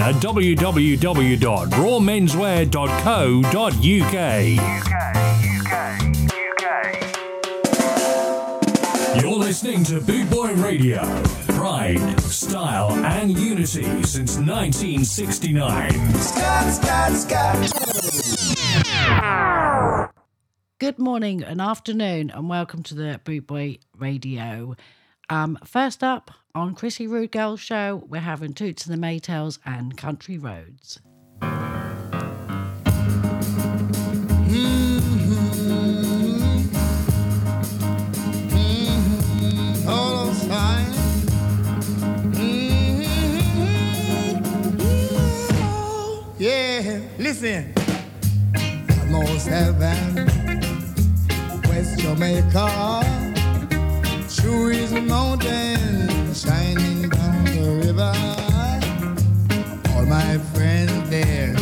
at www.rawmenswear.co.uk. You're listening to Boot Boy Radio. Pride, style, and unity since 1969. Scott, Scott, Scott. Good morning and afternoon, and welcome to the Boot Boy Radio. Um, first up on Chrissy Rude Girl Show, we're having Toots and the Maytals and Country Roads. Mm-hmm. Mm-hmm. Mm-hmm. Yeah, listen. Almost heaven, West Jamaica, true is a mountain shining down the river. All my friends there,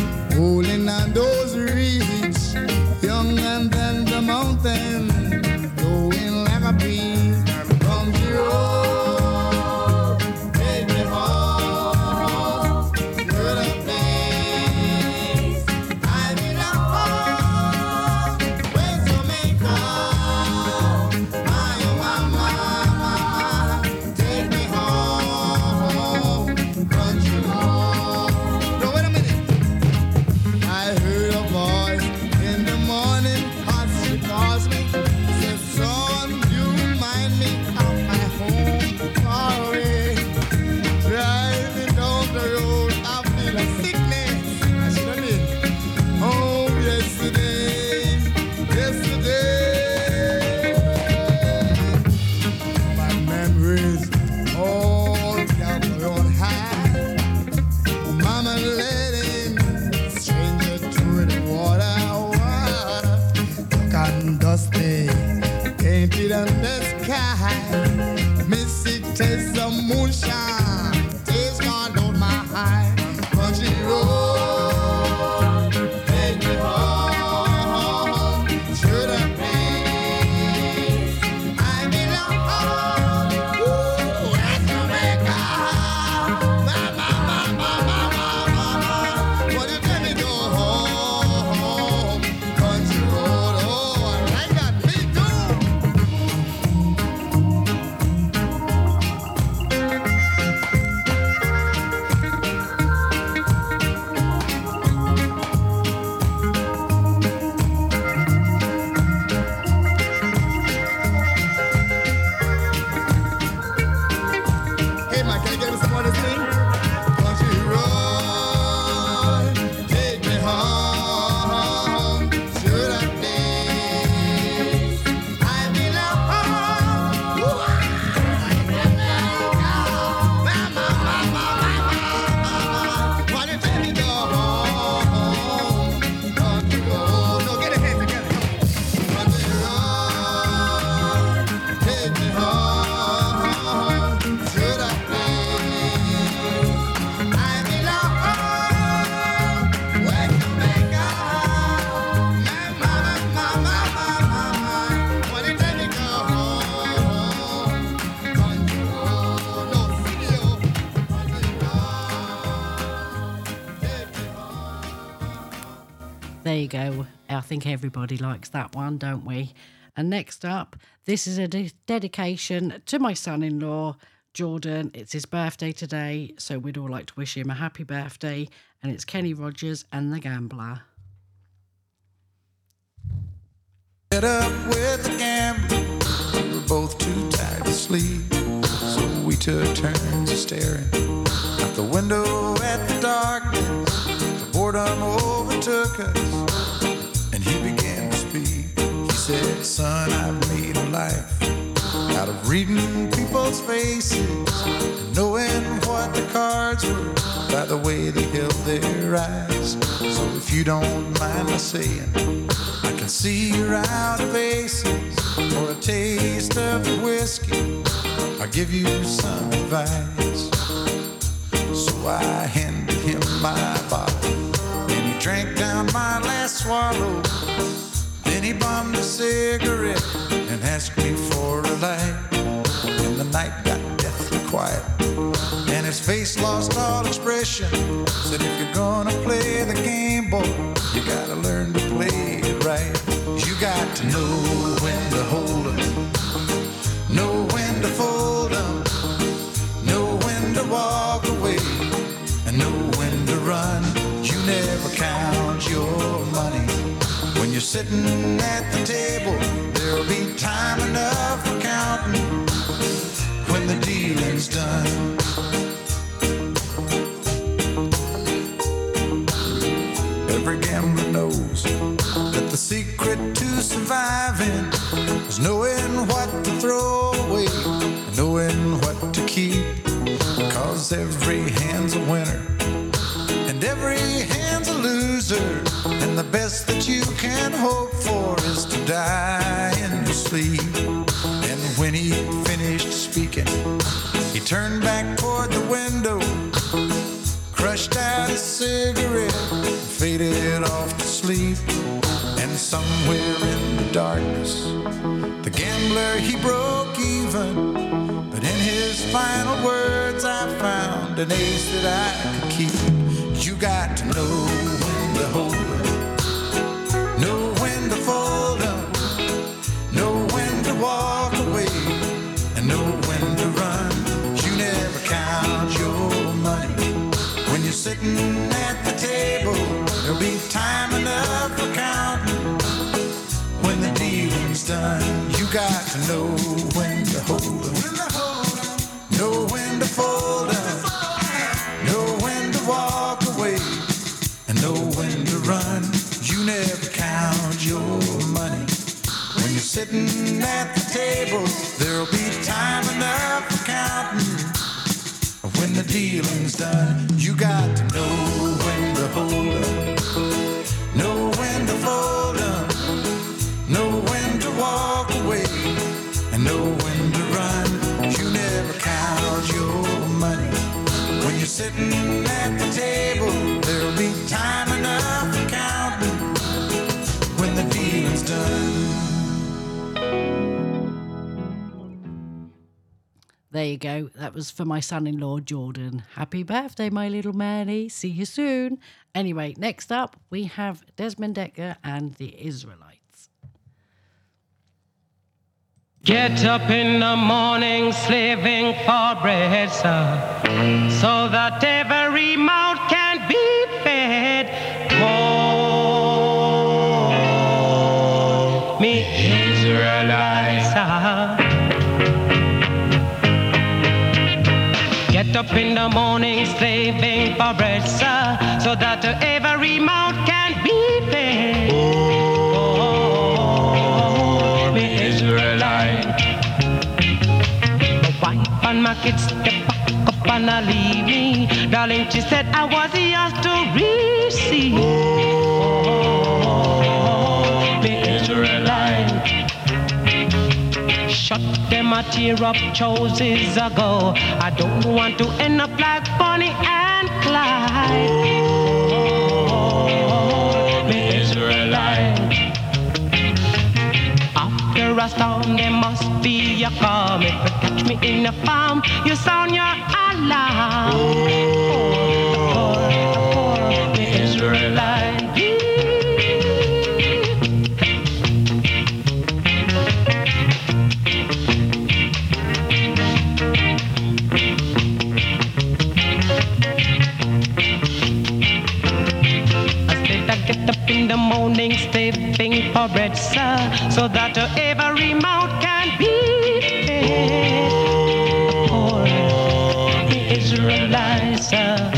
think everybody likes that one, don't we? And next up, this is a de- dedication to my son in law, Jordan. It's his birthday today, so we'd all like to wish him a happy birthday. And it's Kenny Rogers and the Gambler. Get up with a gambler. We were both too tired to sleep. So we took turns staring out the window at the darkness. The boredom overtook us, he began to speak. He said, Son, I've made a life out of reading people's faces knowing what the cards were by the way they held their eyes. So if you don't mind my saying, I can see you're out of aces or a taste of whiskey. I'll give you some advice. So I handed him my bottle, drank down my last swallow. Then he bummed a cigarette and asked me for a light. And the night got deathly quiet, and his face lost all expression. Said, if you're gonna play the game, boy, you gotta learn to play it right. You got to know when to hold 'em, know when to fold 'em, know when to walk you're sitting at the table, there'll be time enough for counting when the dealing's done. Every gambler knows that the secret to surviving is knowing what to throw away, knowing what to keep. Cause every hand's a winner and every hand's a loser. Hope for is to die in your sleep. And when he finished speaking, he turned back toward the window, crushed out his cigarette, faded off to sleep. And somewhere in the darkness, the gambler he broke even. But in his final words, I found an ace that I could keep. You got to know when to hold walk away, and know when to run. You never count your money when you're sitting at the table. There'll be time enough for counting when the dealing's done. You got to know you go. That was for my son in law, Jordan. Happy birthday, my little Manny. See you soon. Anyway, next up, we have Desmond Dekker and the Israelites. Get up in the morning slaving for bread, sir, so that every mouth Get up in the morning slaving for bread, sir, so that every mouth can be fed. Oh, me Israelite. My wife and my kids step back up and I leave me. Darling, she said I was yours to receive. Oh, them a tear up choices ago. I don't want to end up like Bonnie and Clyde. Oh, Israelite. After a storm, there must be a calm. If you catch me in a farm, you sound your alarm. Oh, me Israelite. scraping for bread, sir, so that every mouth can be fed. The poor Israelite, sir.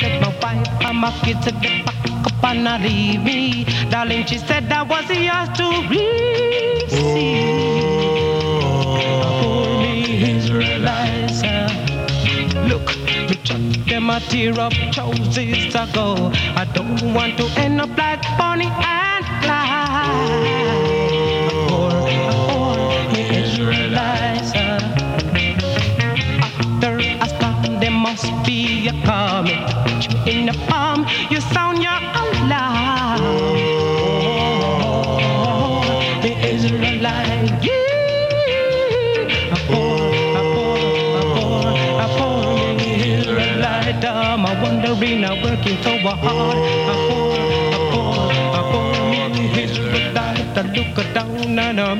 Said my wife, I'm a kid to get back up and leave me. Darling, she said that was yours to receive. them a tear up houses ago. I don't want to end up like Bonnie and Clyde. Oh, or, me Israelites. After a storm, there must be a comet. Put you in the palm, you sound your alarm. Oh, the Israelite. Yeah. wondering, working so hard. His look down on a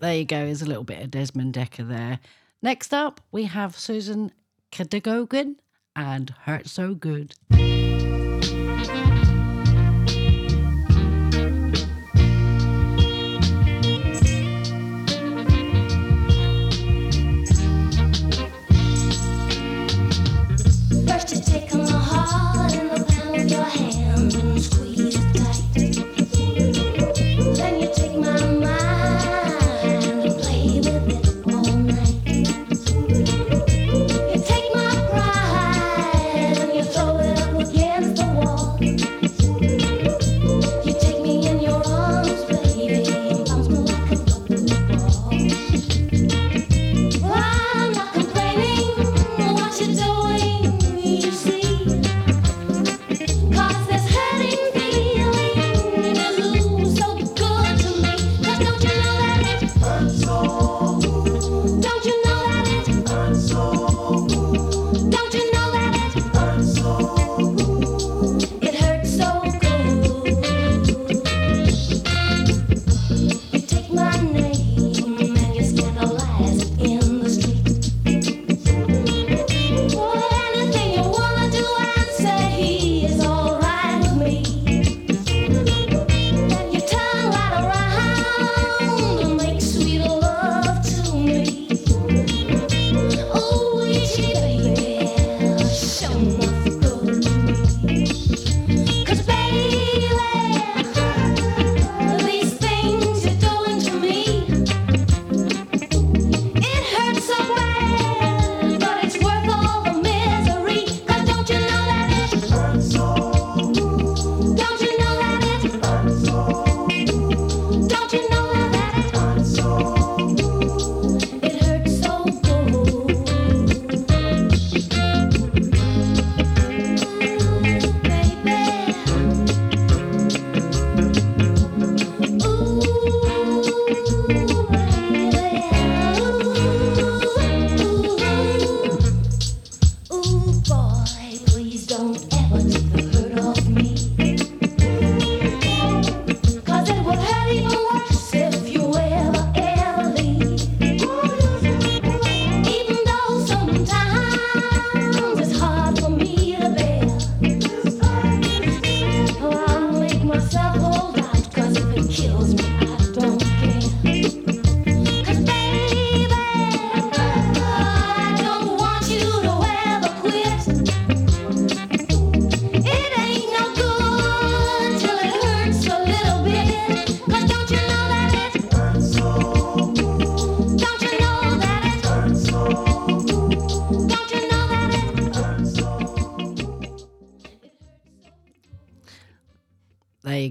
There you go, is a little bit of Desmond Dekker there. Next up, we have Susan Cadogan and Hurt So Good. take a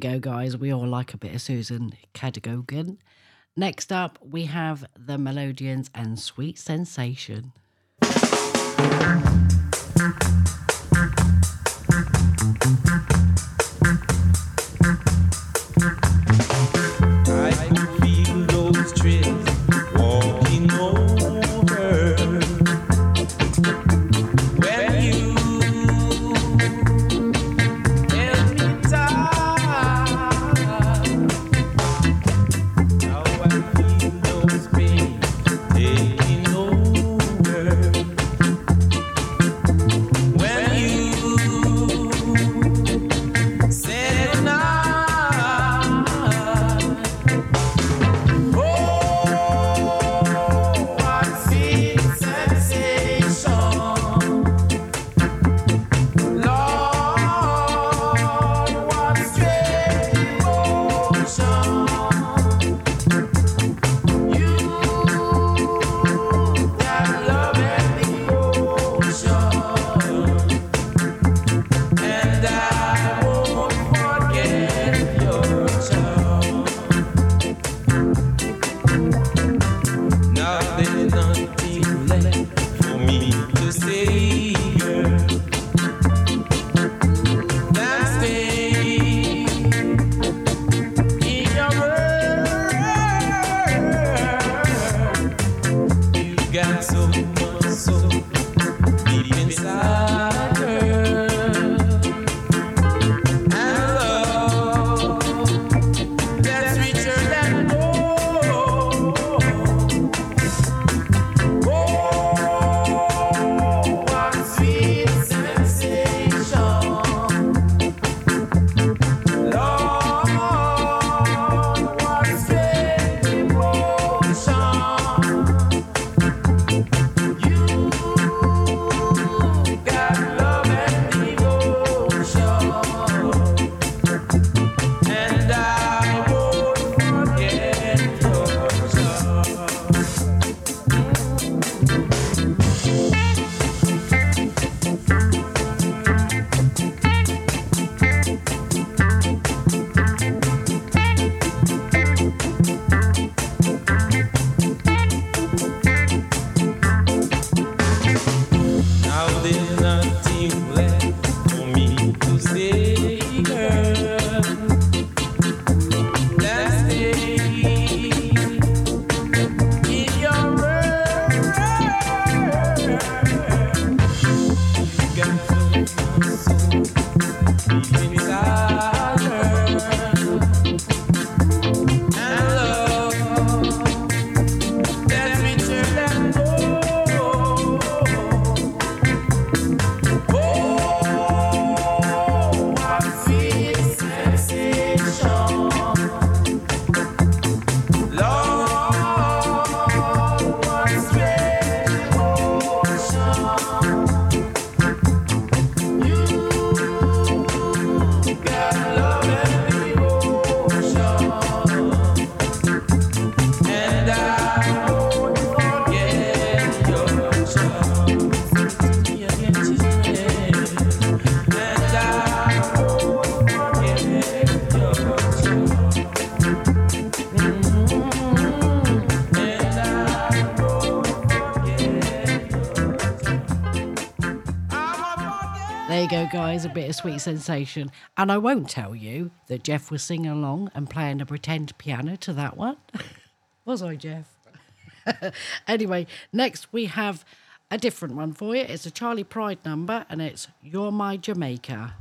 go, guys. We all like a bit of Susan Cadogan. Next up, we have the Melodians and Sweet Sensation. guys a bittersweet sensation. And I won't tell you that Jeff was singing along and playing a pretend piano to that one. was I, Jeff? anyway, next we have a different one for you. It's a Charley Pride number and it's You're My Jamaica.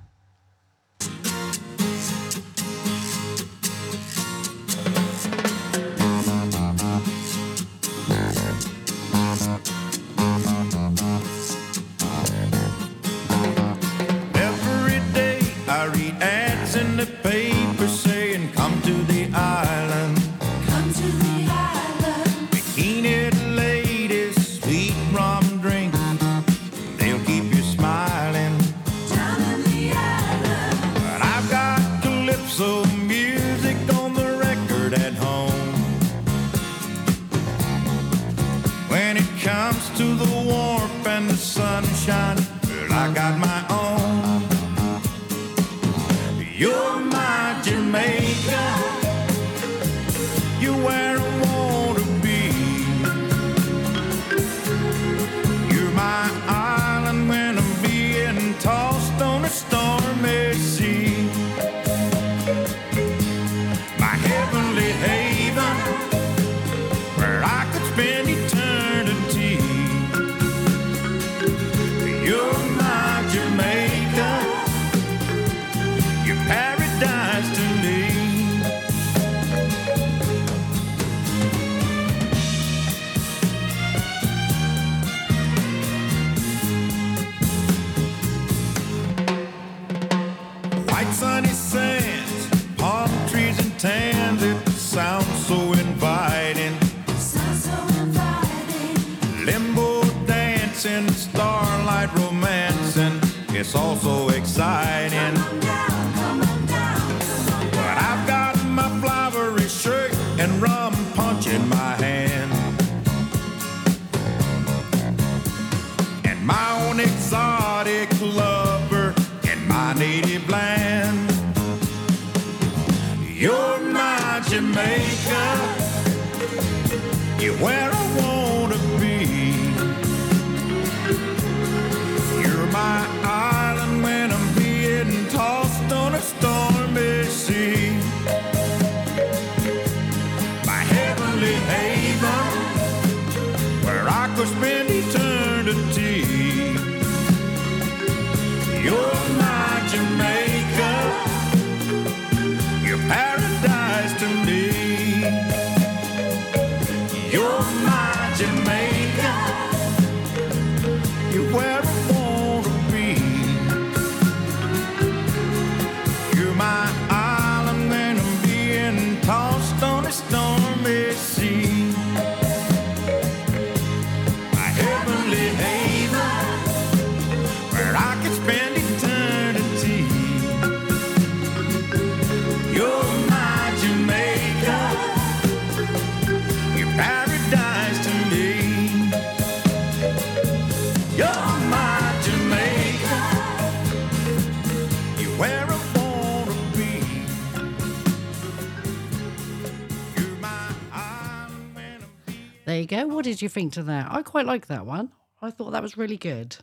What did you think to that? I quite like that one. I thought that was really good.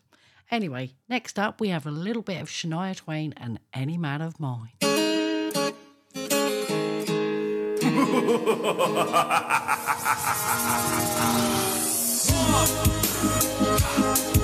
Anyway, next up, we have a little bit of Shania Twain and Any Man of Mine.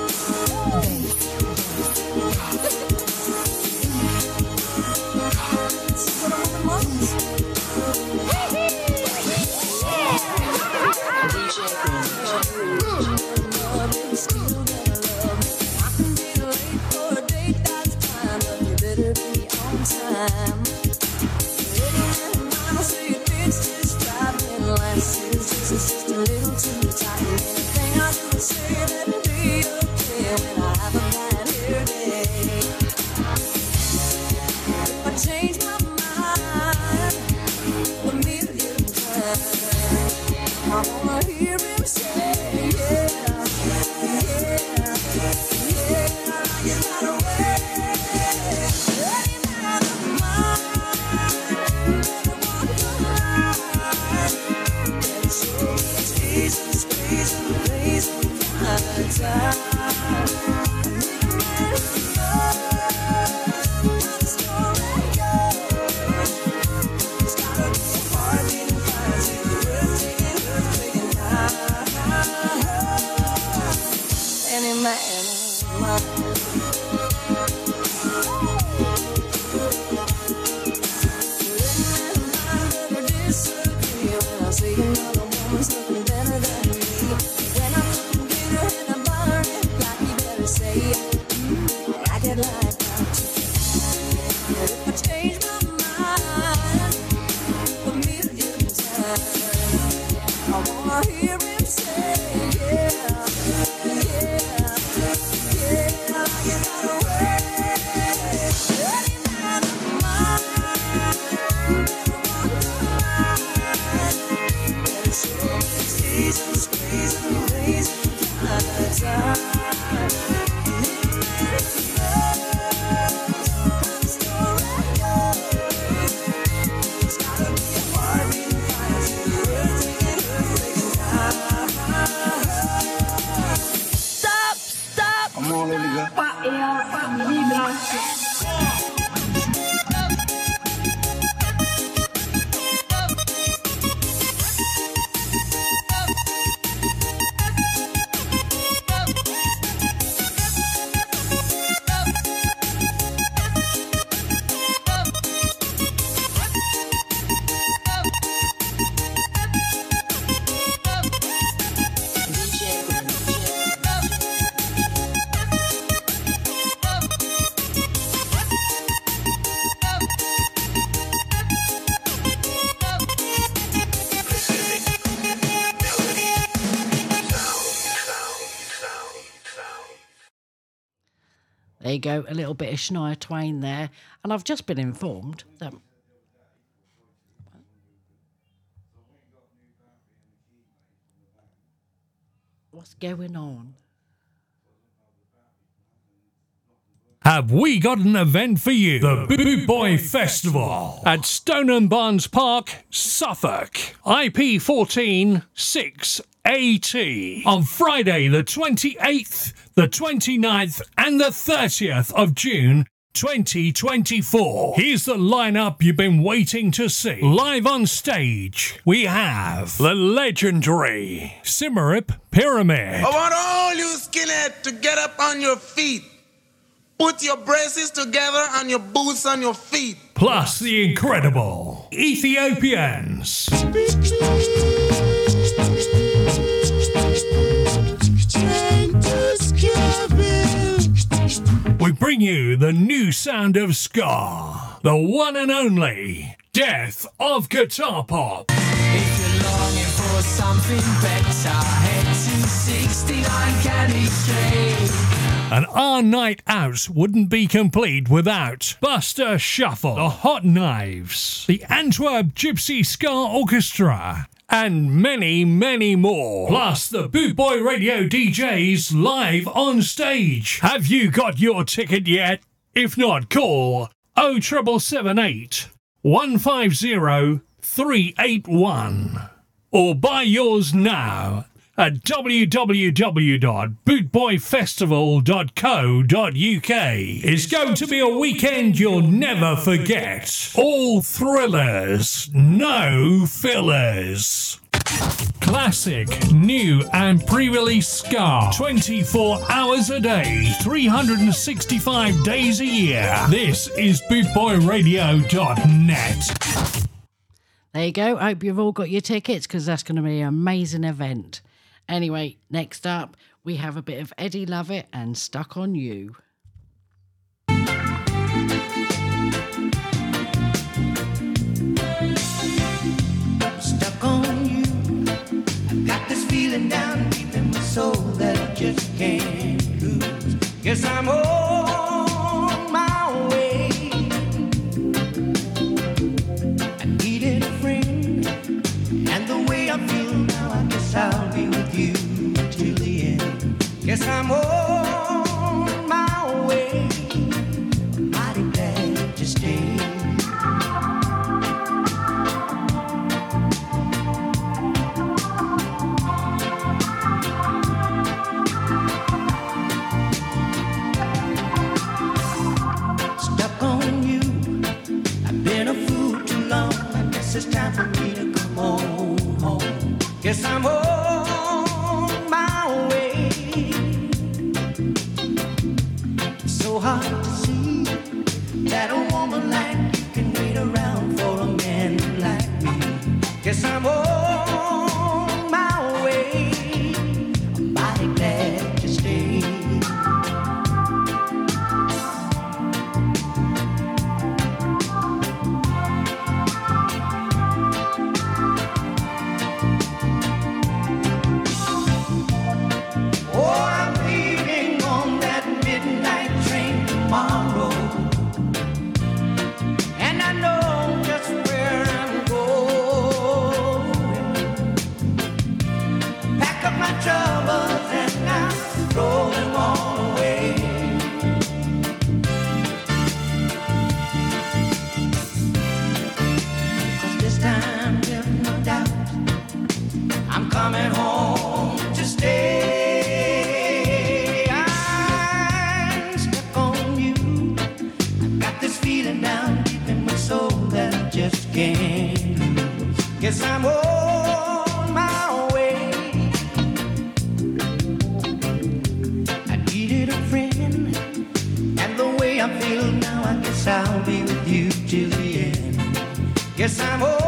you go, a little bit of Shania Twain there. And I've just been informed that. What's going on? Have we got an event for you? The Boo, Boo Boy Festival at Stonham Barns Park, Suffolk. IP 14 6 at on Friday, the 28th, the 29th, and the 30th of June 2024. Here's the lineup you've been waiting to see. Live on stage, we have the legendary Symarip Pyramid. I want all you skinheads to get up on your feet. Put your braces together and your boots on your feet. Plus the incredible Ethiopians. Bring you the new sound of ska, the one and only Death of Guitar Pop. If you're longing for something better, head to 69 Candy Street. And our night out wouldn't be complete without Buster Shuffle, the Hot Knives, the Antwerp Gypsy Ska Orchestra, and many, many more. Plus the Boot Boy Radio DJs live on stage. Have you got your ticket yet? If not, call 07778 150 381 or buy yours now at www.bootboyfestival.co.uk. It's going to be a weekend you'll never forget. All thrillers, no fillers. Classic, new, and pre release Ska. 24 hours a day, 365 days a year. This is bootboyradio.net. There you go. I hope you've all got your tickets because that's going to be an amazing event. Anyway, next up, we have a bit of Eddie Lovette and Stuck on You. stuck on you. I've got this feeling down deep in my soul that I just can't lose. Guess I'm on it's time for me to come on home. Guess I'm on hard to see that a woman like you can wait around for a man like me. Guess I'm on Guess I'm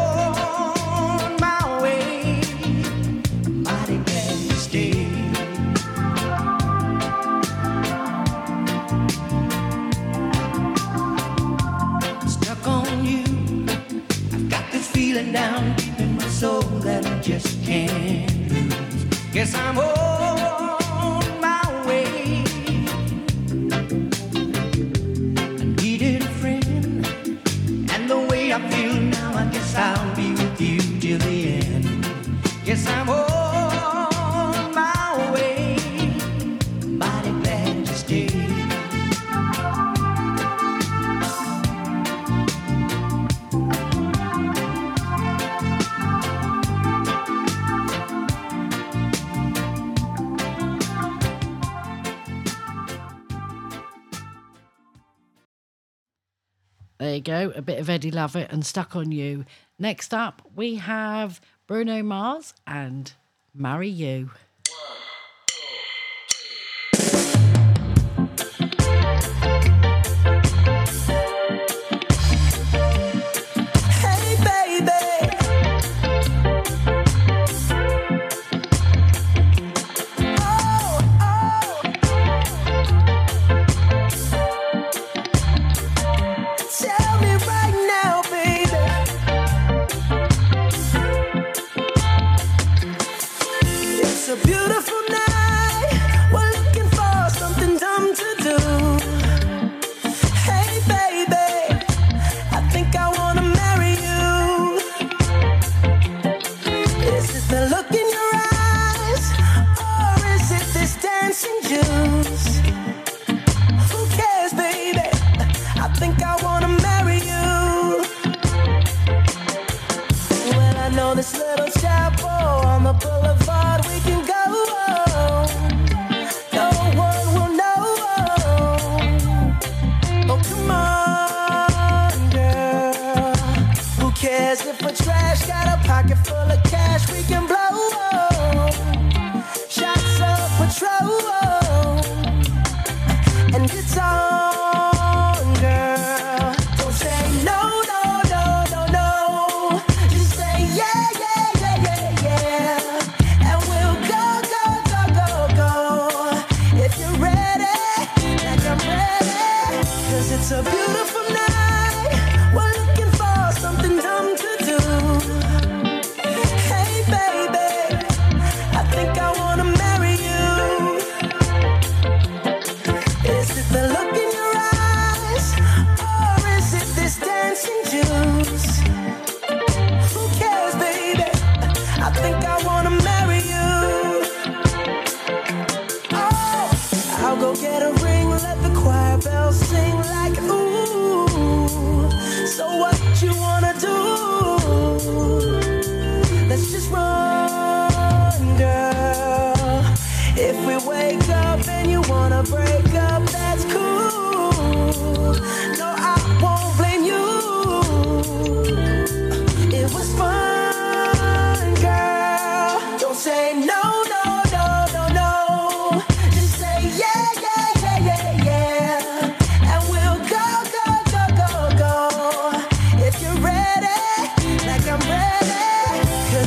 go, a bit of Eddie Lovette and Stuck on You. Next up, we have Bruno Mars and Marry You.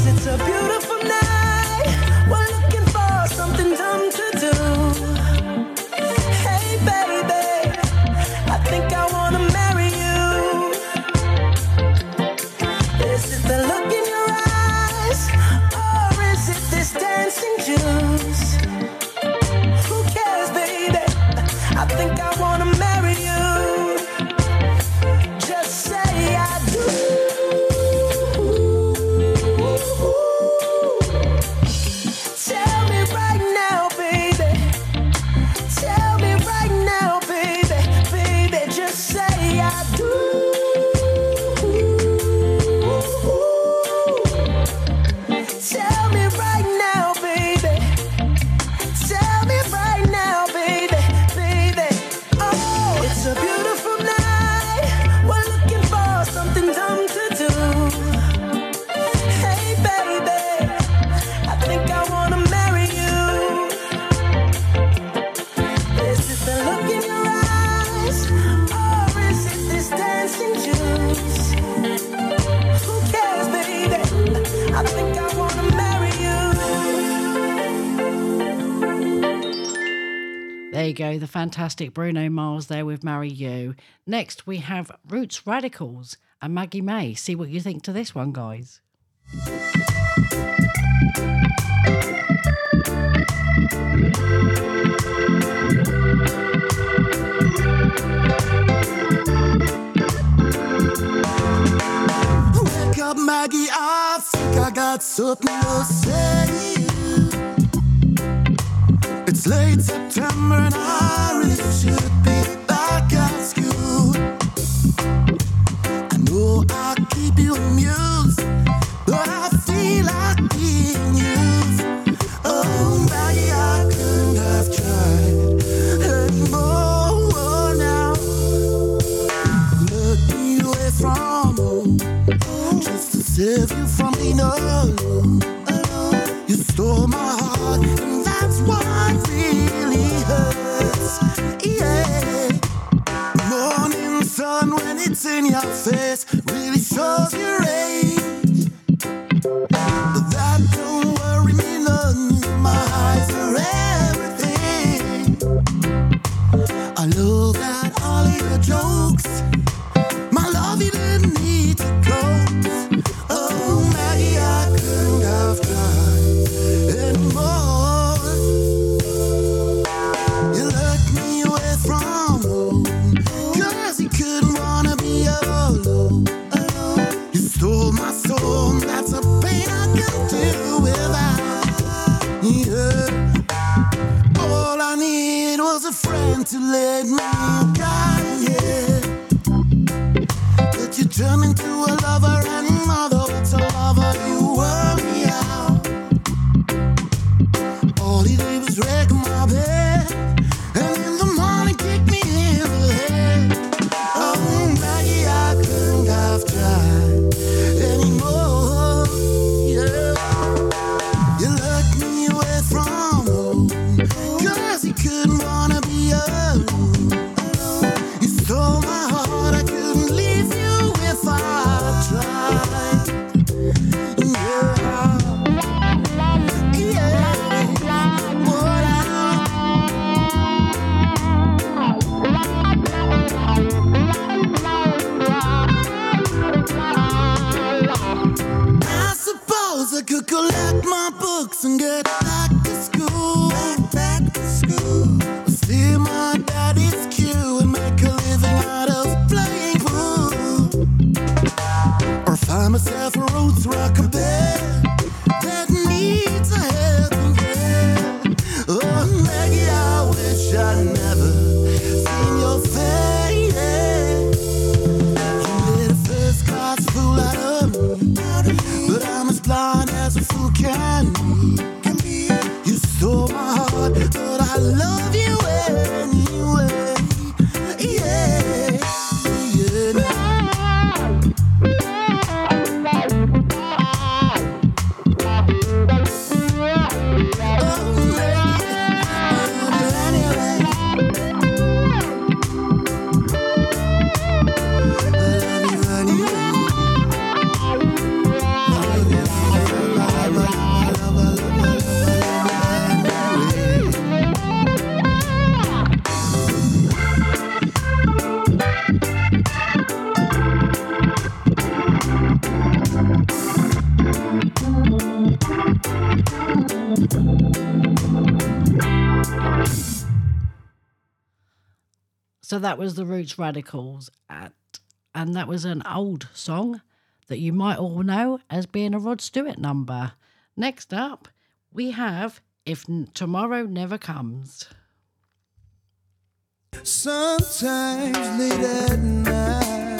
Cause it's a beautiful night. fantastic Bruno Mars there with Marry You. Next, we have Roots Radicals and Maggie May. See what you think to this one, guys. Wake up, Maggie. I think I got something to say. It's late September and I really should be back at school. I know I keep you amused, but I feel like being used. Oh, maybe I couldn't have tried anymore now. Looking away from home, just to save you from being alone. You stole my heart. It's in your face, really shows your age. But that don't worry me none. My eyes are everything. I love that all your jokes. live. So that was the Roots Radicals at, and that was an old song that you might all know as being a Rod Stewart number. Next up, we have If Tomorrow Never Comes. Sometimes late at night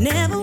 Never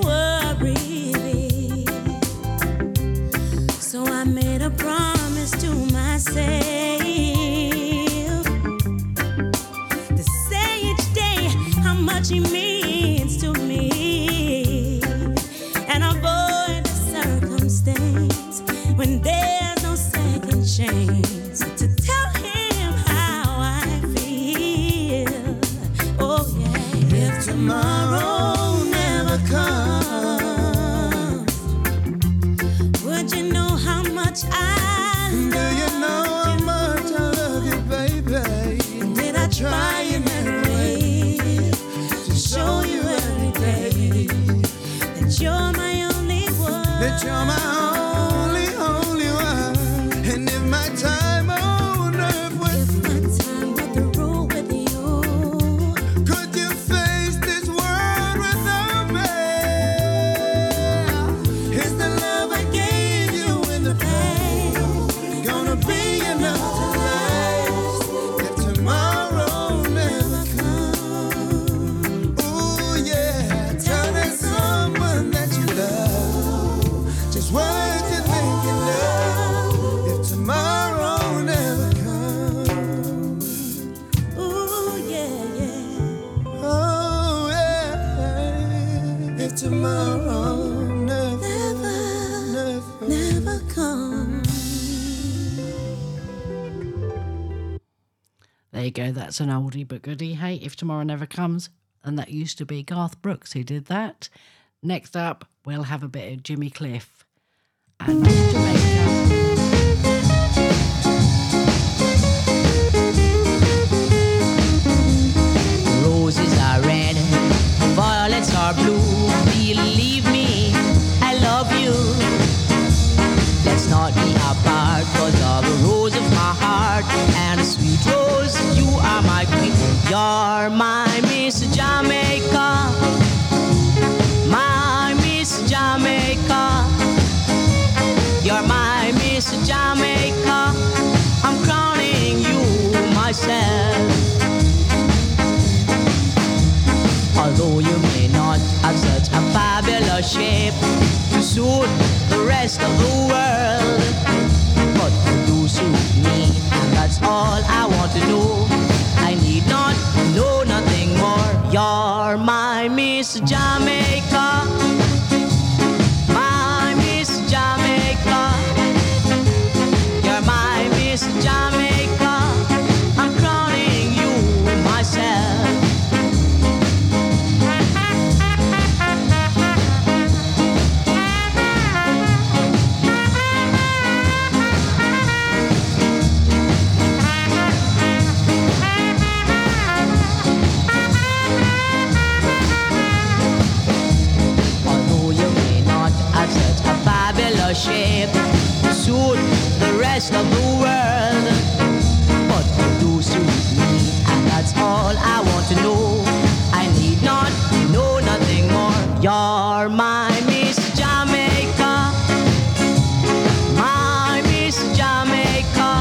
That's an oldie but goodie. Hey, if tomorrow never comes, and that used to be Garth Brooks who did that. Next up, we'll have a bit of Jimmy Cliff and Jamaica. Roses are red, violets are blue. You're my Miss Jamaica. My Miss Jamaica. You're my Miss Jamaica. I'm crowning you myself. Although you may not have such a fabulous shape to suit the rest of the world, but you do suit me, and that's all I want to know. You're my Miss Jamaica. Suit the rest of the world, but you do suit me, and that's all I want to know. I need not know nothing more. You're my Miss Jamaica, my Miss Jamaica.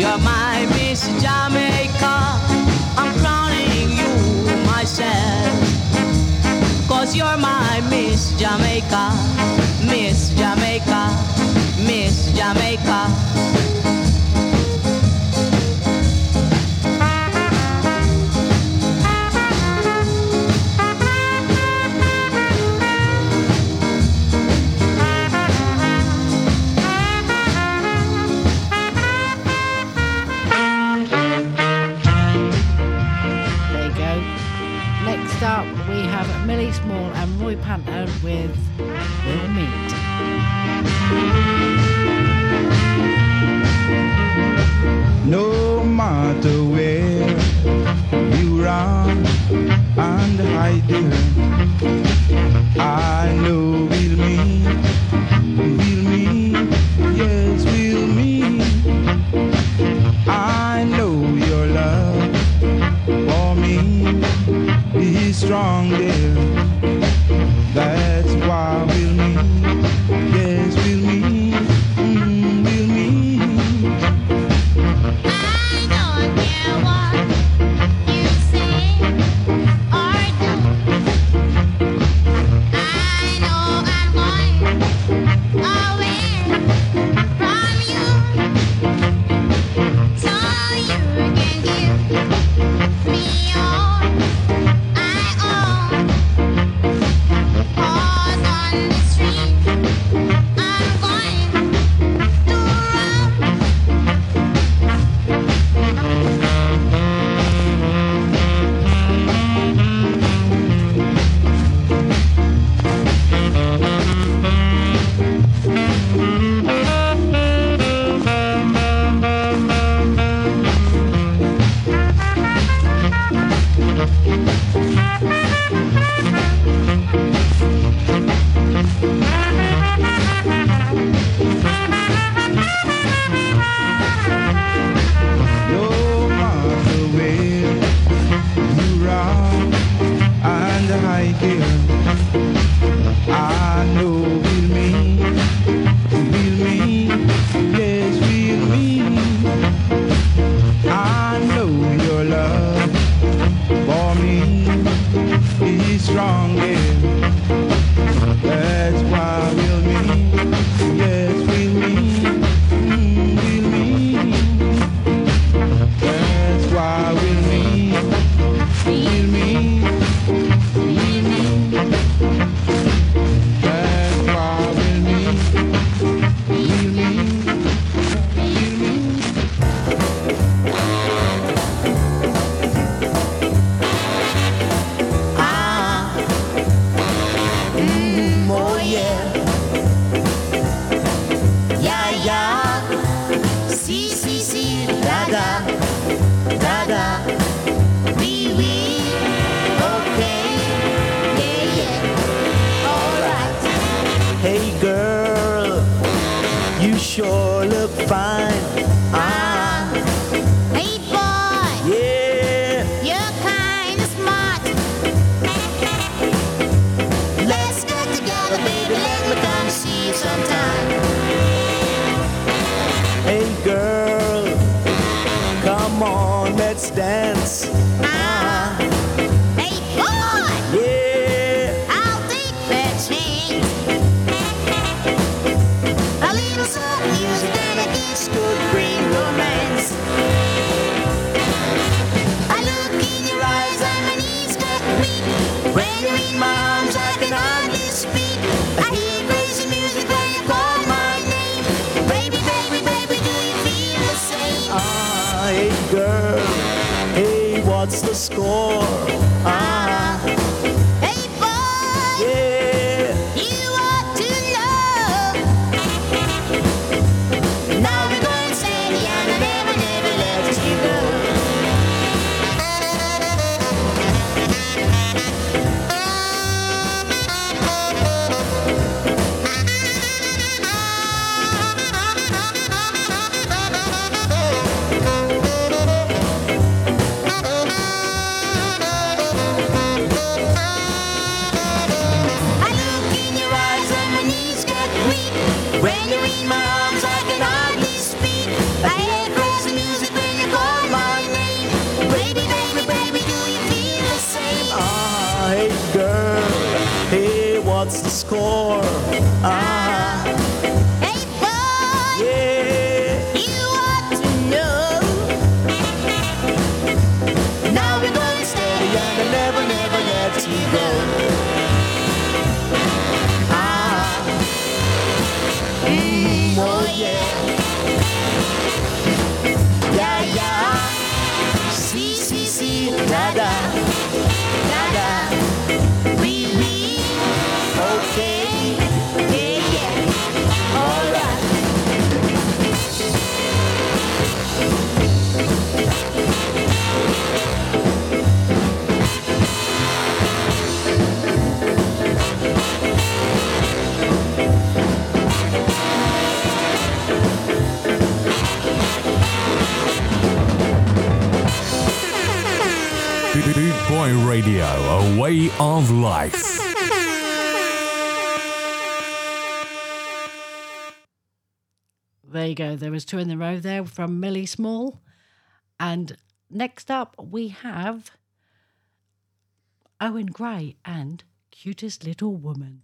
You're my Miss Jamaica. I'm crowning you myself. Cause you're my Miss Jamaica, Miss Jamaica, Miss Jamaica. 多。of life. There you go. There was two in the row there from Millie Small. And next up we have Owen Gray and Cutest Little Woman.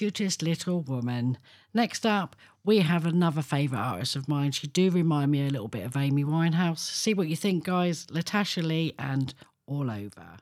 cutest little woman. Next up, we have another favourite artist of mine. She do remind me a little bit of Amy Winehouse. See what you think, guys. Latasha Lee and All Over.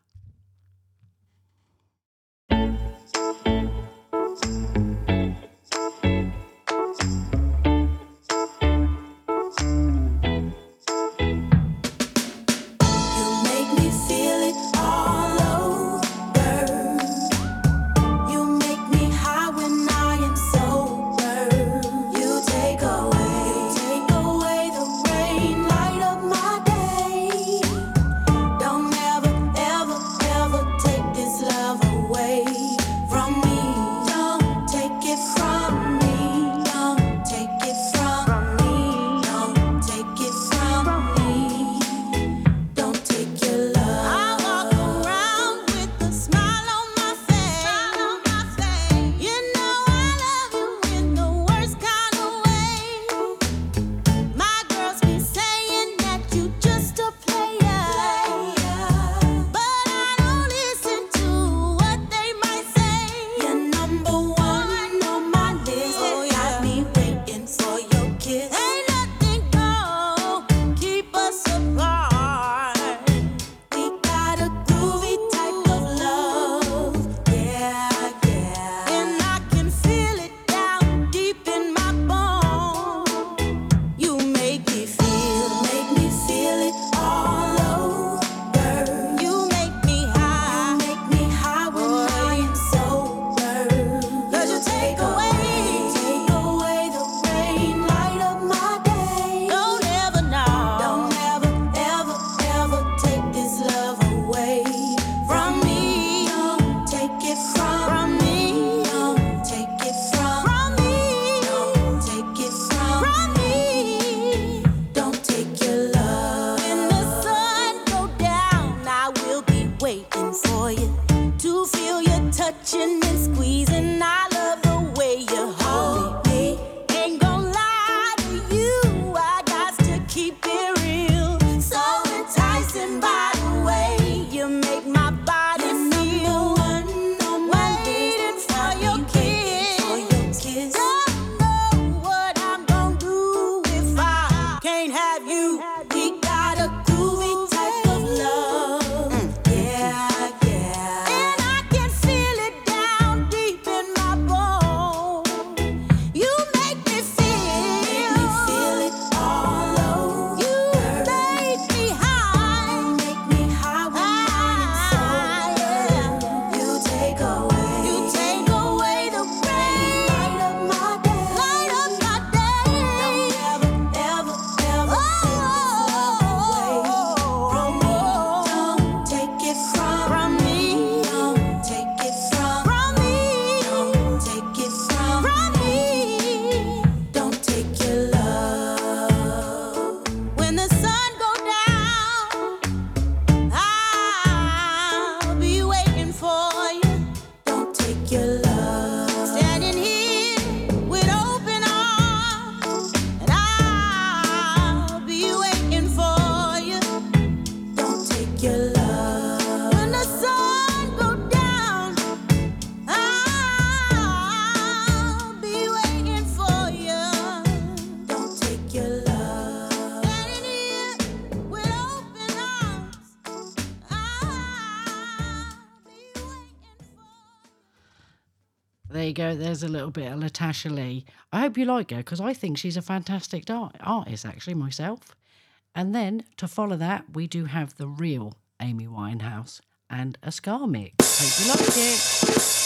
have you. little bit of Latasha Lee. I hope you like her because I think she's a fantastic art- artist, actually, myself. And then to follow that, we do have the real Amy Winehouse and a Ska Mix. Hope you like it.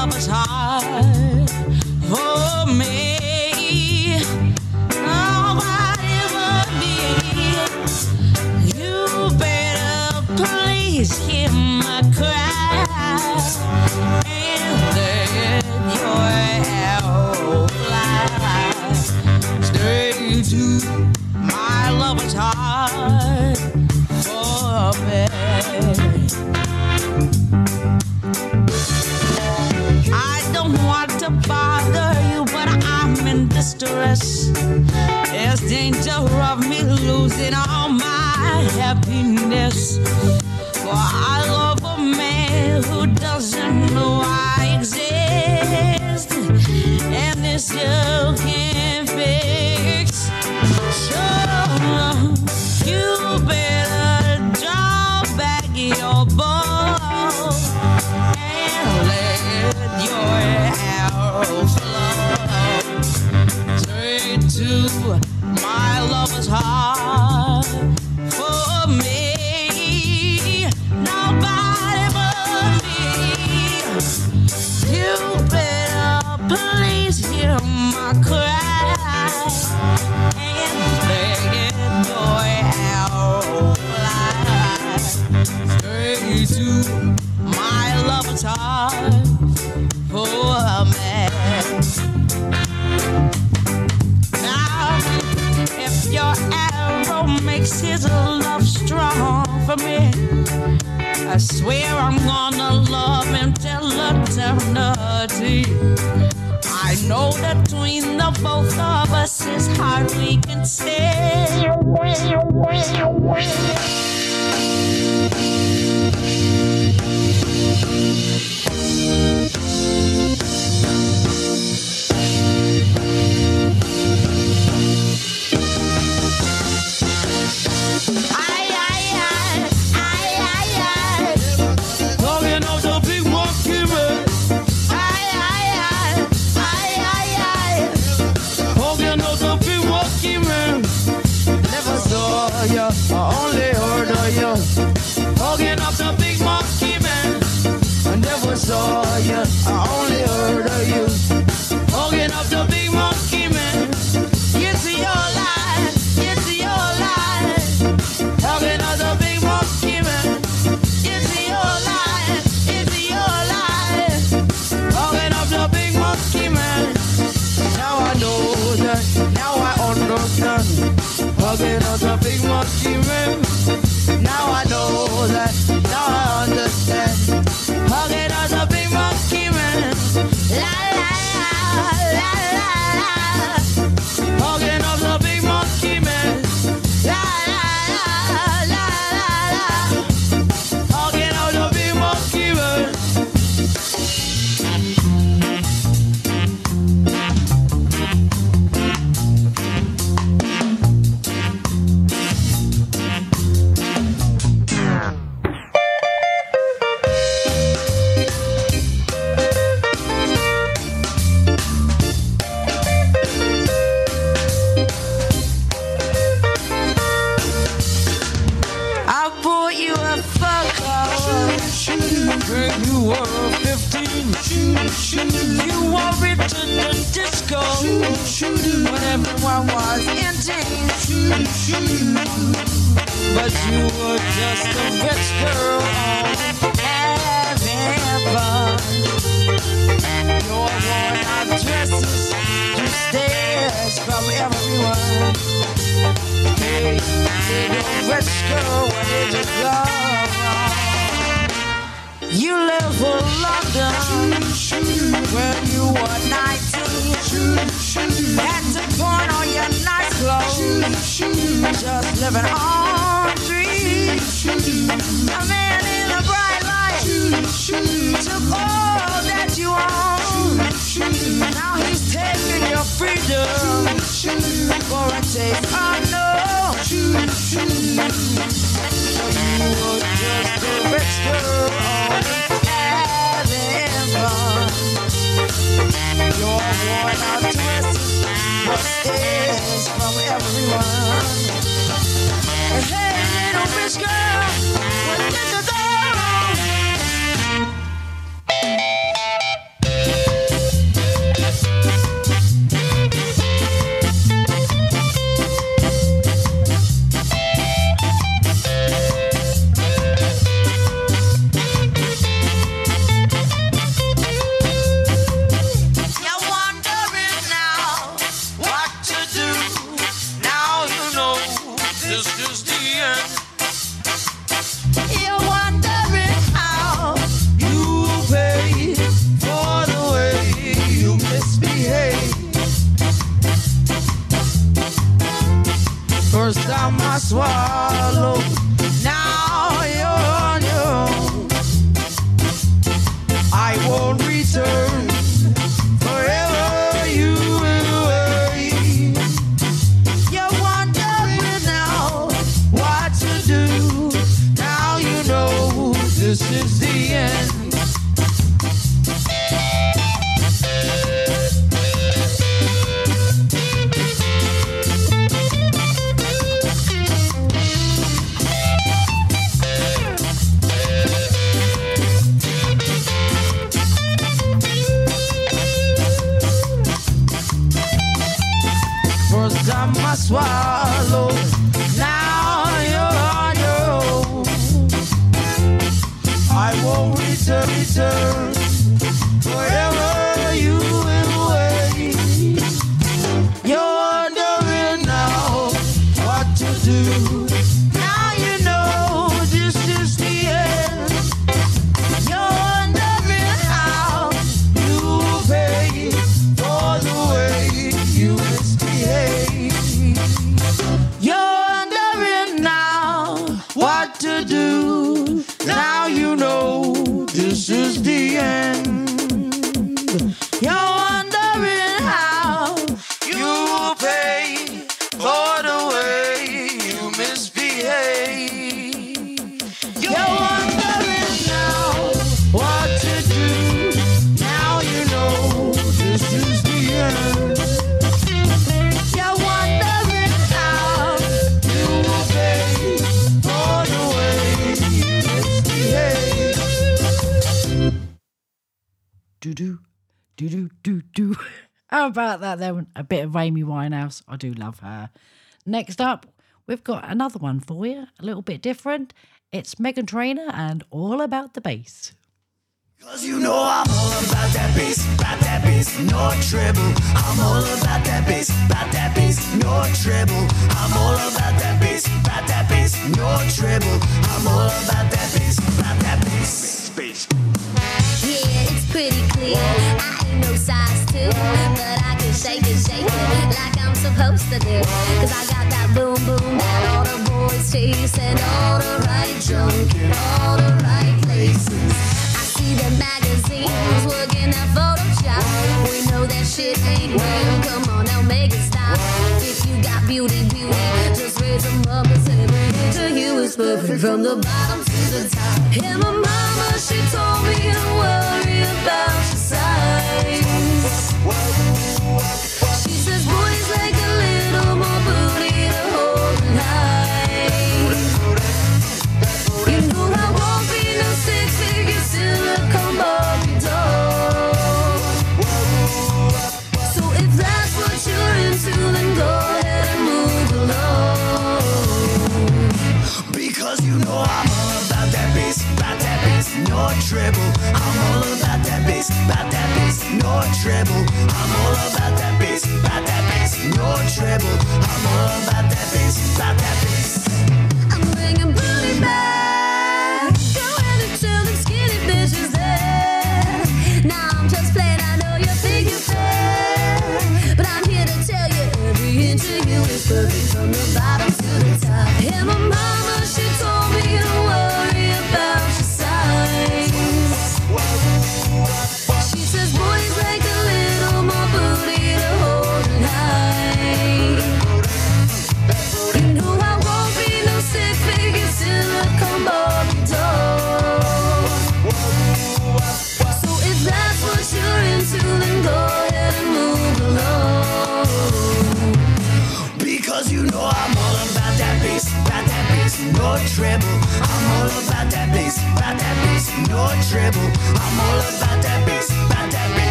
lover's heart. wasting all my happiness. For I love a man who doesn't know I exist, and this you can't fix. So you better draw back your bow and let your arrow flow straight to my lover's heart. I swear I'm gonna love him till eternity. I know that between the both of us is hard we can stay. champion. About that then? A bit of Amy Winehouse. I do love her. Next up, we've got another one for you, a little bit different. It's Meghan Trainor and All About the Bass. Cause you know I'm all about that bass, about that bass, no treble. I'm all about that bass, about that bass, no treble. I'm all about that bass, about that bass, no treble. I'm all about that bass, about that bass. Bass, Yeah, it's pretty clear. I ain't no size two, but I can shake it, shake it like I'm supposed to do. Cause I got that boom boom that all the boys chase and all the right junk in all the right places. The magazines working at Photoshop. We know that shit ain't real. Come on now, make it stop. If you got beauty, beauty, just raise them up and say, it to you is perfect from the bottom to the top. And my mama, she told me to worry about your size. No treble. I'm all about that bass, about that bass, no treble. I'm all about that bass, about that bass, no treble. I'm all about that bass, about that bass. I'm bringing booty back.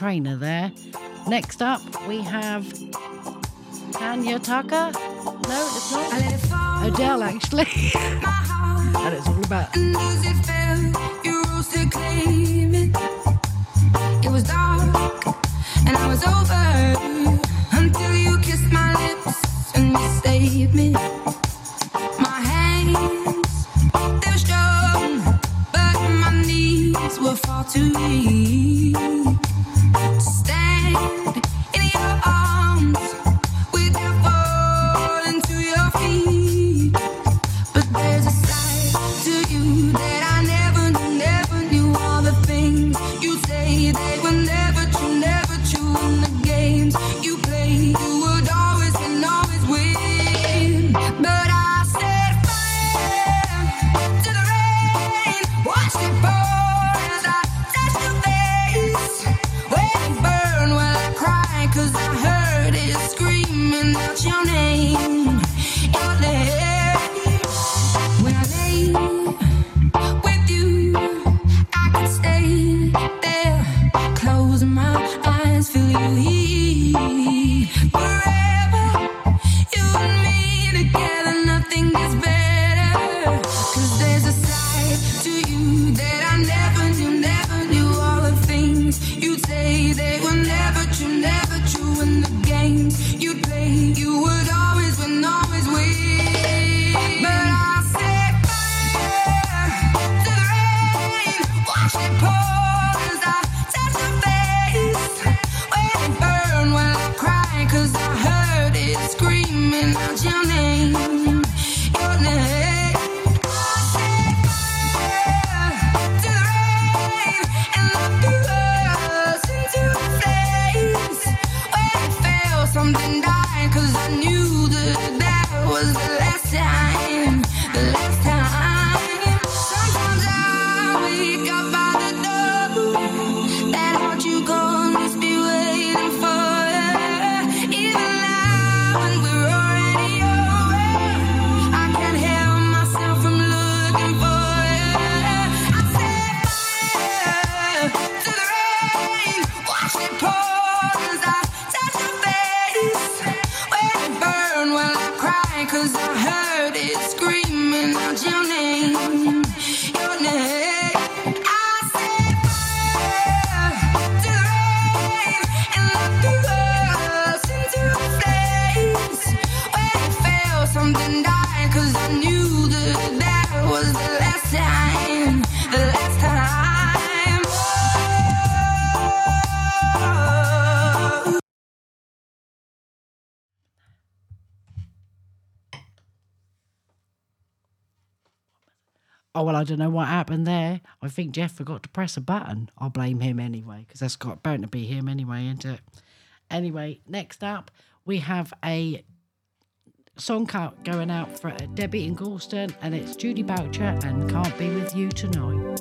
Meghan Trainor there. Next up, we have Tanya Tucker. No, it's not. Adele, actually. and it's all about. It was dark and I was over until you kissed my lips and you saved me. My hands, they were strong, but my knees were far too weak Watch it pour as I touch your face. When it burns. well, oh well, I don't know what happened there. I think Jeff forgot to press a button. I'll blame him anyway because that's got bound to be him anyway, isn't it? Anyway, next up we have a song going out for Debbie in Galston, and it's Judy Boucher and Can't Be With You Tonight.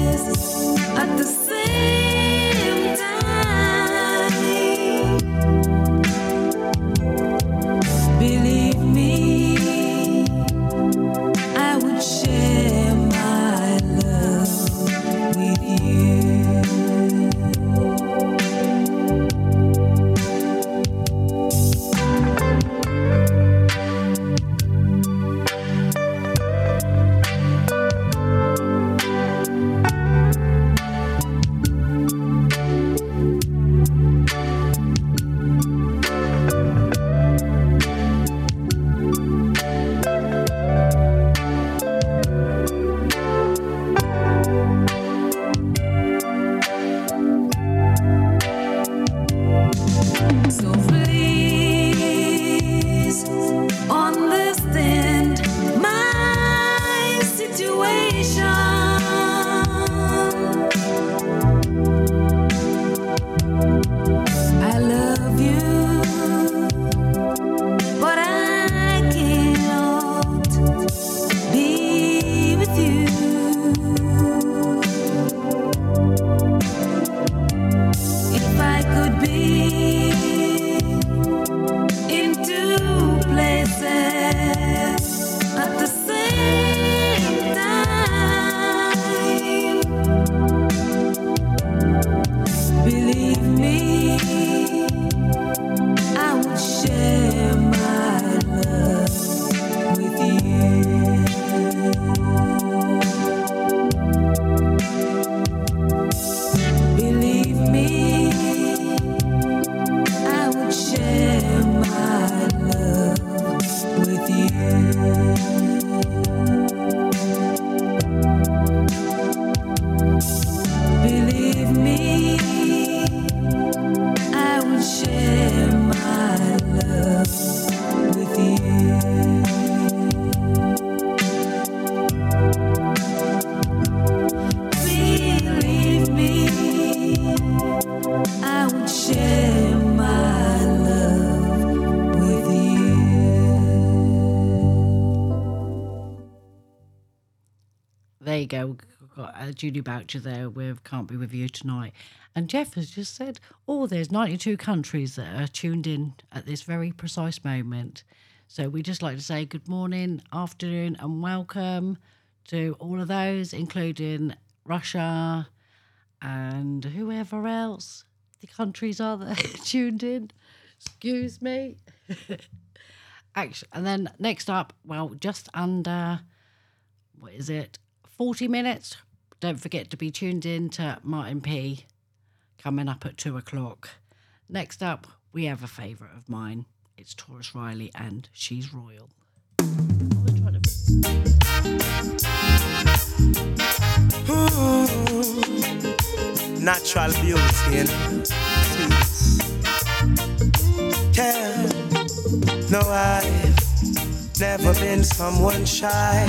is at the same uh, Judy Boucher there with Can't Be With You Tonight. And Jeff has just said, oh, there's 92 countries that are tuned in at this very precise moment. So we just like to say good morning, afternoon, and welcome to all of those, including Russia and whoever else the countries are that are tuned in. Excuse me. Actually, and then next up, well, just under what is it, 40 minutes. Don't forget to be tuned in to Martin P coming up at two o'clock. Next up, we have a favourite of mine. It's Tarrus Riley and She's Royal. Natural beauty and. Yeah, no, I've never been someone shy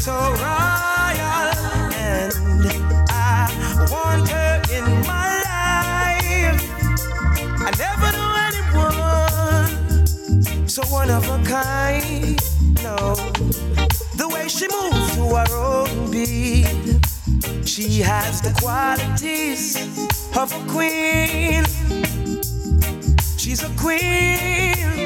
so royal. And I want her in my life. I never knew anyone so one of a kind. No, the way she moves to her own beat. She has the qualities of a queen. She's a queen.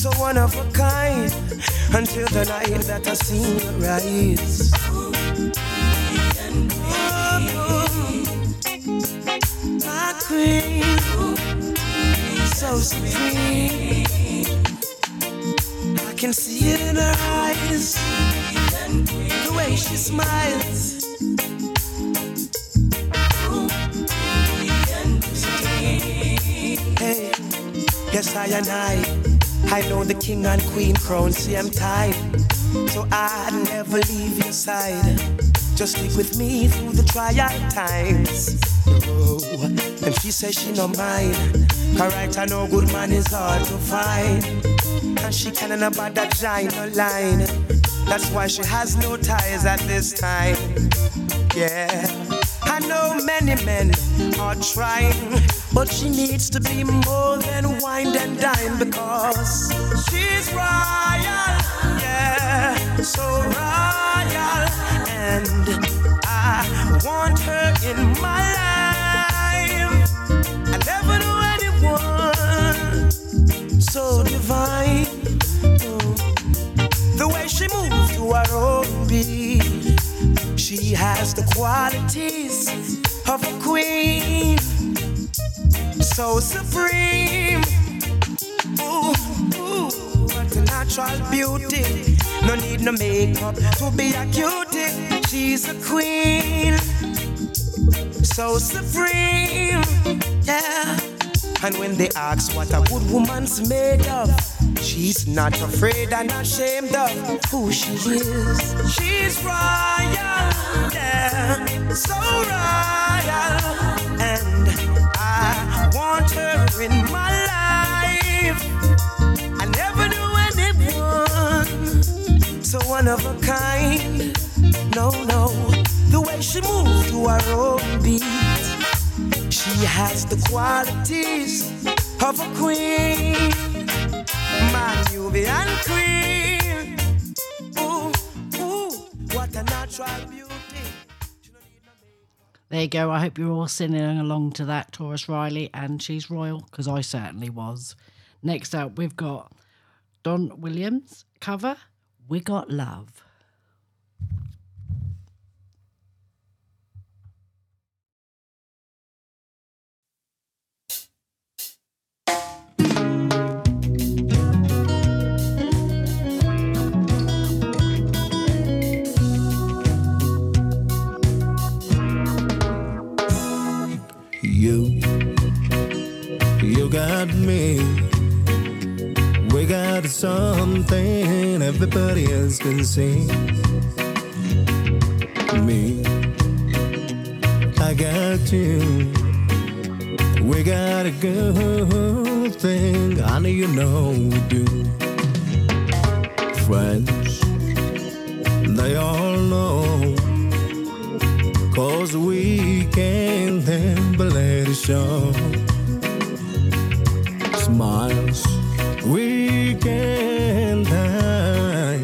so one of a kind until the night that I see her eyes. My queen, so supreme. I can see it in her eyes, the way she smiles. Hey, yes, I and I, I know the king and queen crown, see I'm time, so I'd never leave your side. Just stick with me through the trial times. Oh, and she says she no mind. Correct, I know good man is hard to find. And she can't about that giant line. That's why she has no ties at this time. Yeah, know many men are trying, but she needs to be more than wine and dine because she's royal. Yeah, so royal. And I want her in my life. I never knew anyone so divine. The way she moves to her own beat, she has the qualities of a queen, so supreme. Ooh, ooh, what natural beauty. No need no makeup to be a cutie. She's a queen, so supreme. Yeah. And when they ask what a good woman's made of, she's not afraid and ashamed of who she is. She's royal, yeah, so royal. And I want her in my life. I never knew anyone so one of a kind. No, no, the way she moves to her own beat. She has the qualities of a queen, There you go. I hope you're all singing along to that, Tarrus Riley, and she's royal because I certainly was. Next up, we've got Don Williams cover, We Got Love. Me. We got something everybody else can see. Me, I got you. We got a good thing. I know you know we do. Friends, they all know. Cause we can't handle it show. Smiles, we can't hide.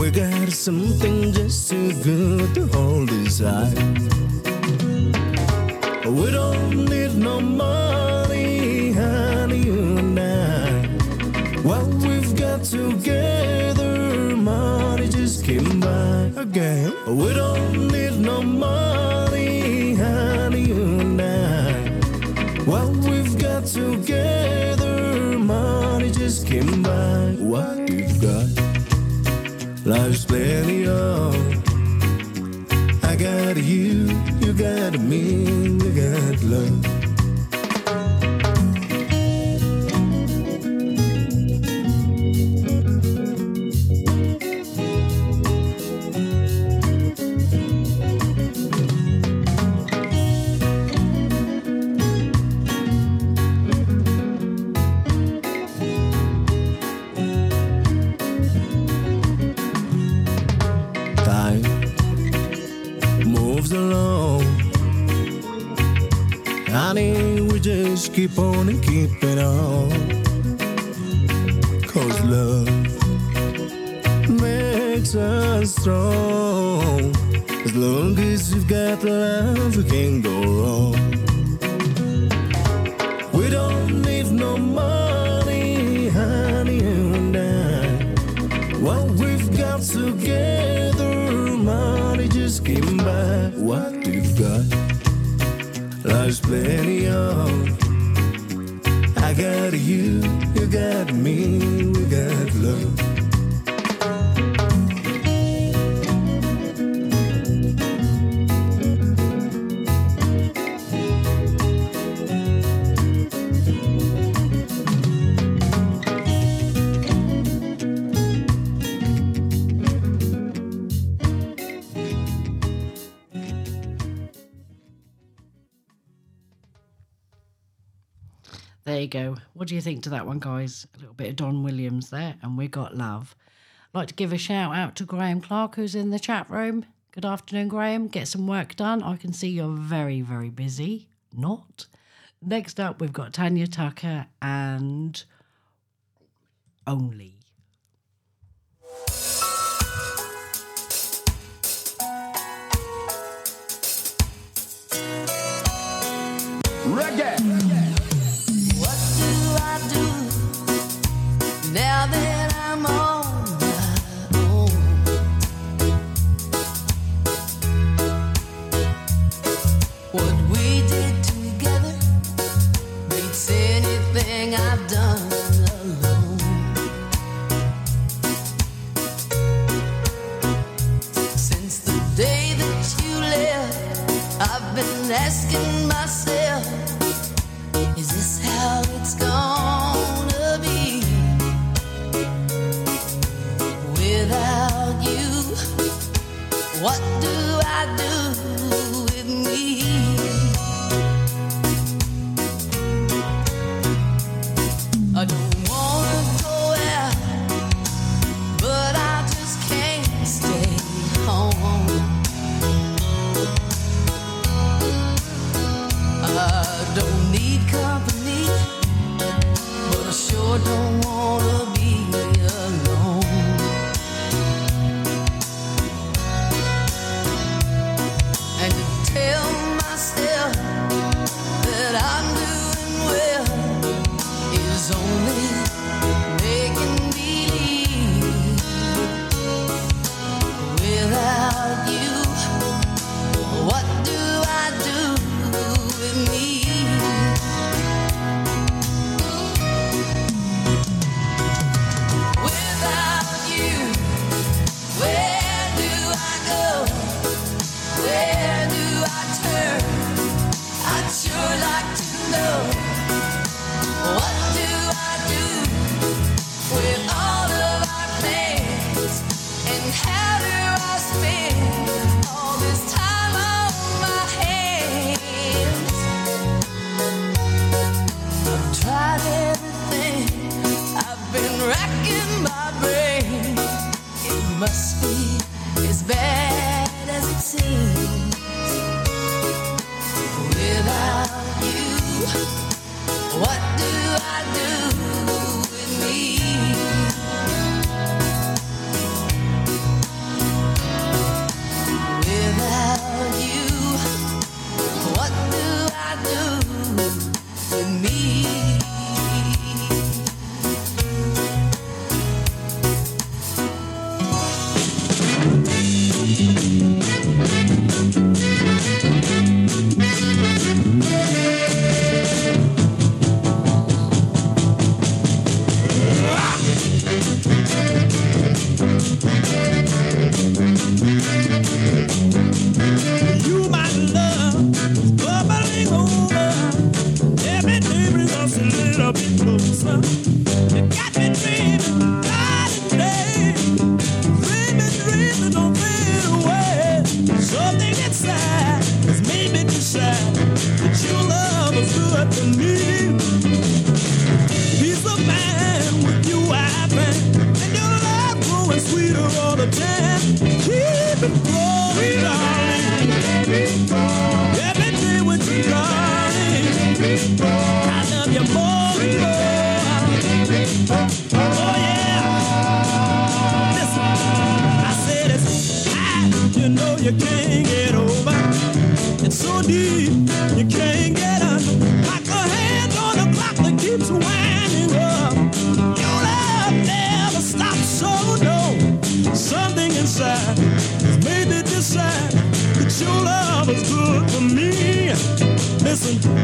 We got something just too good to hold inside. We don't need no money, honey, you and I. What we've got together, money just came by again. We don't need no money, life's plenty of. I got you, you got me, we got love. Keep on and keeping on. Cause love makes us strong. As long as you've got love, we can't go wrong. Go. What do you think to that one, guys? A little bit of Don Williams there, and we got love. I'd like to give a shout out to Graham Clark, who's in the chat room. Good afternoon, Graham. Get some work done. I can see you're very, very busy. Not. Next up, we've got Tanya Tucker and Only. Reggae. What now that I'm on It's has made me decide that your love is good for me. Listen.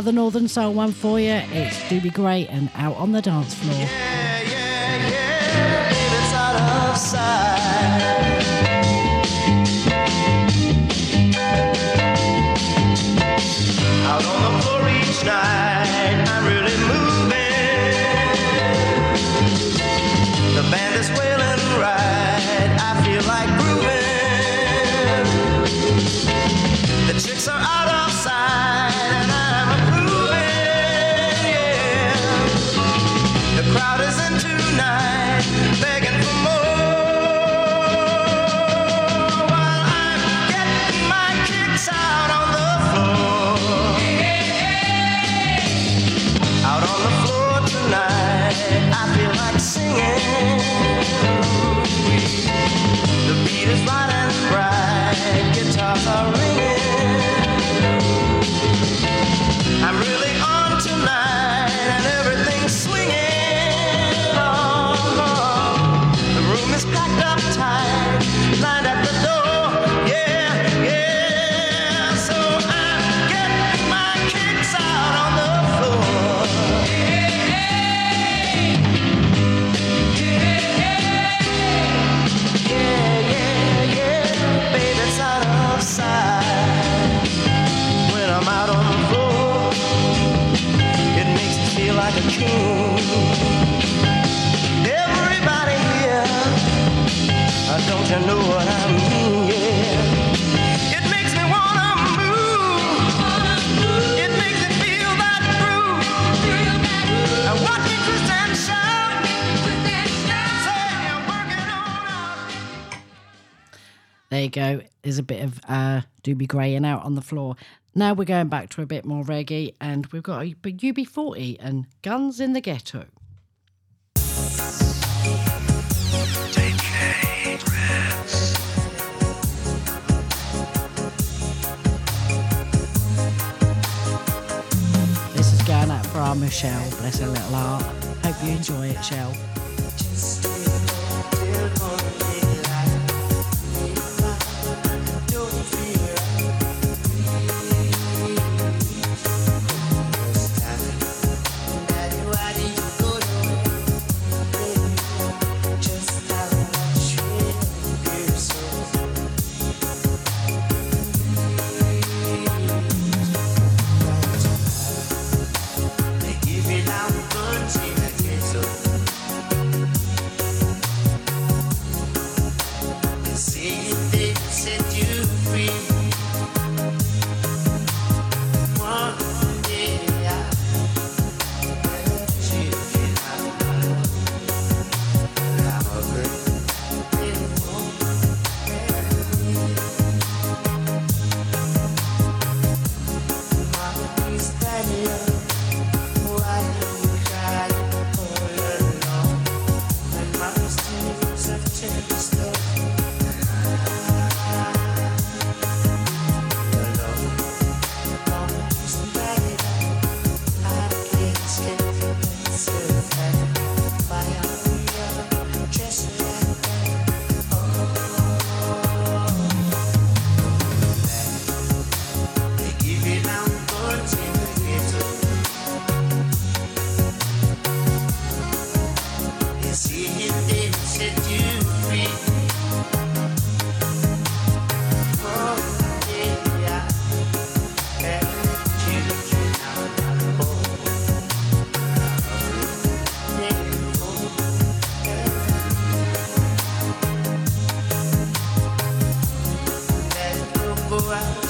another Northern Soul one for you. It's Dobie Gray and Out on the Dance Floor. Yeah. Dobie Gray and out on the floor. Now we're going back to a bit more reggae, and we've got a UB40 and Guns in the Ghetto. This is going out for our Michelle, bless her little heart. Hope you enjoy it, Shell. out.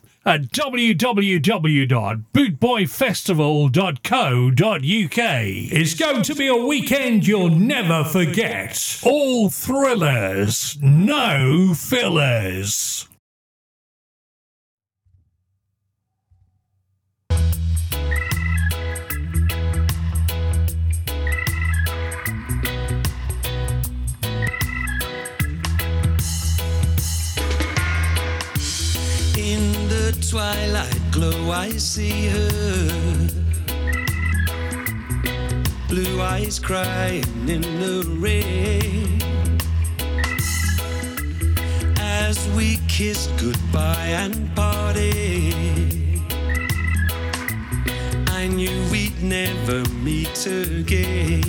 at www.bootboyfestival.co.uk. It's going to be a weekend you'll never forget. All thrillers, no fillers. Twilight glow, I see her. Blue eyes crying in the rain. As we kissed goodbye and parted, I knew we'd never meet again.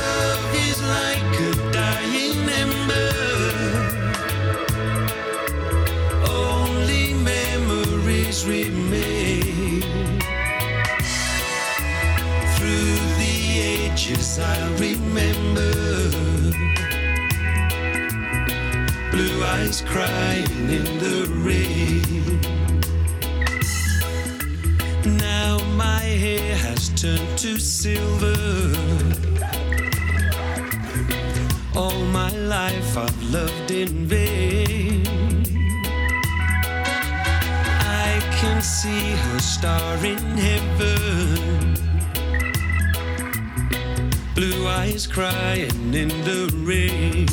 Love is like a dying ember. Memories remain. Through the ages, I'll remember. Blue eyes crying in the rain. Now my hair has turned to silver. All my life I've loved in vain. Can see her star in heaven. Blue eyes crying in the rain.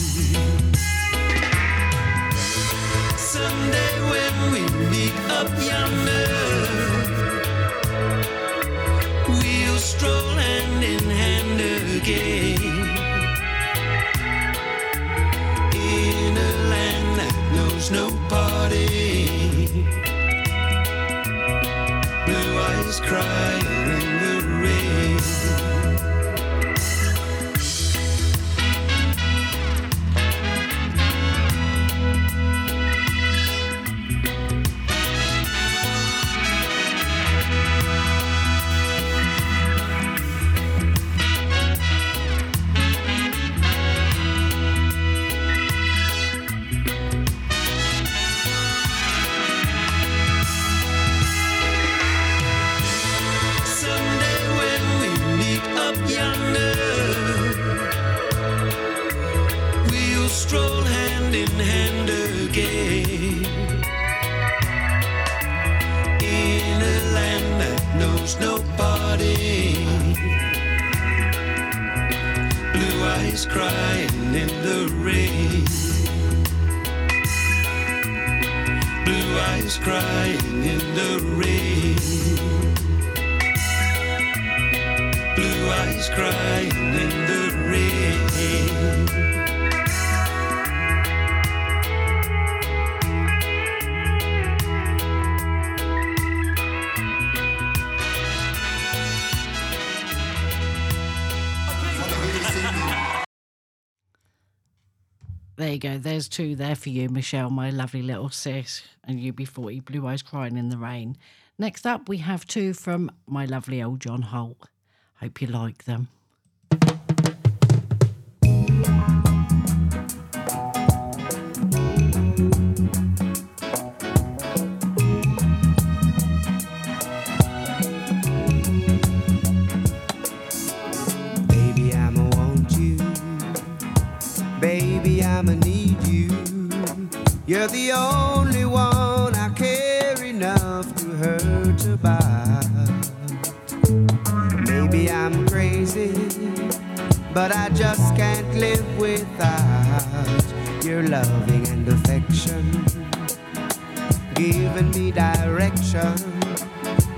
Someday when we meet up yonder, we'll stroll hand in hand again. In a land that knows no parting. Blue crying crying in the rain. Blue eyes crying in the rain. You go. There's two there for you, Michelle, my lovely little sis, and UB40, Blue Eyes Crying in the Rain. Next up, we have two from my lovely old John Holt. Hope you like them. You're the only one I care enough to hurt about. Maybe I'm crazy, but I just can't live without your loving and affection. Giving me direction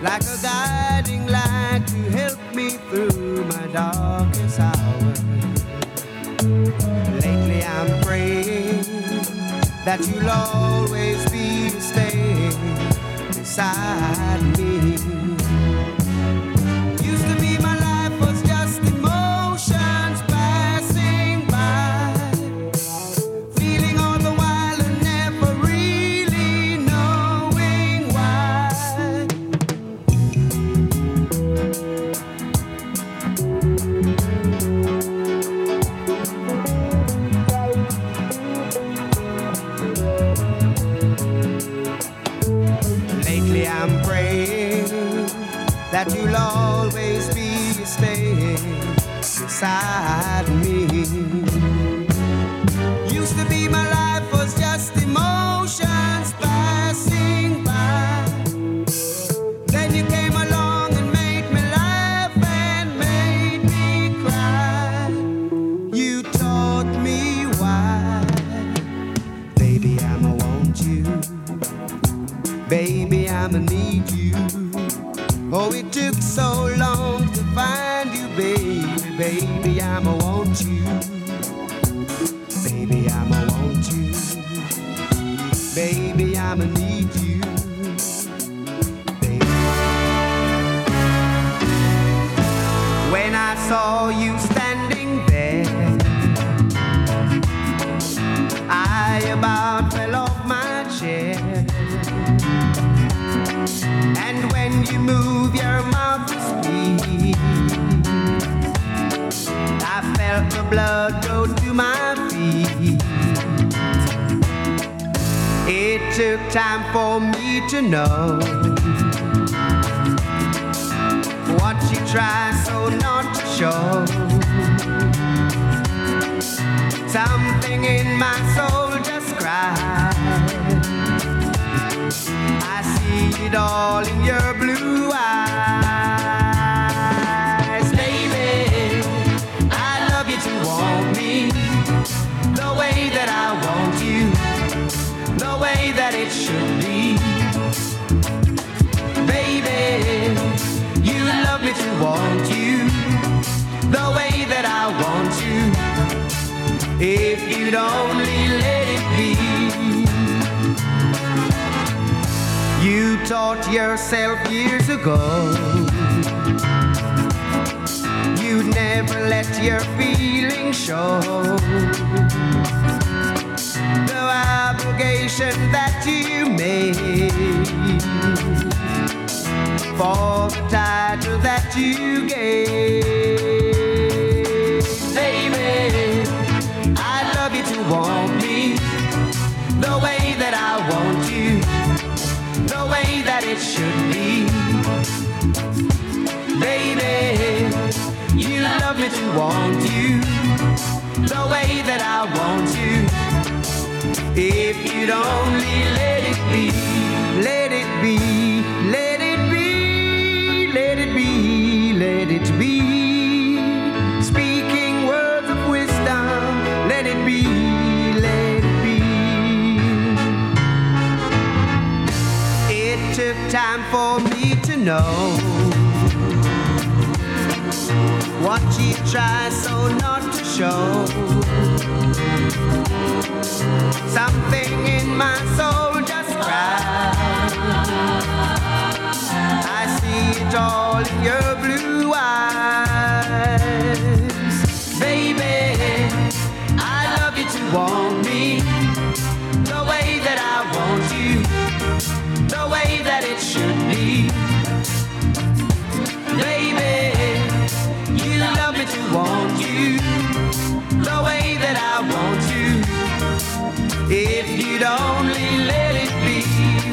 like a guiding light to help me through my darkest hour. Lately that you'll always be staying beside me. That you'll always be staying beside Baby, I'ma need you. Baby. When I saw you standing there, I about fell off my chair. And when you move your mouth to speak, I felt the blood took time for me to know what you try so not to show. Something in my soul just cried. I see it all in your blue eyes, If you'd only let it be. You taught yourself years ago. You'd never let your feelings show. The obligation that you made for the title that you gave want me the way that I want you, the way that it should be. Baby, you love me to want you the way that I want you. If you would only let it be. know what you try so not to show. Something in my soul just cries. I see it all in your we'd only let it be.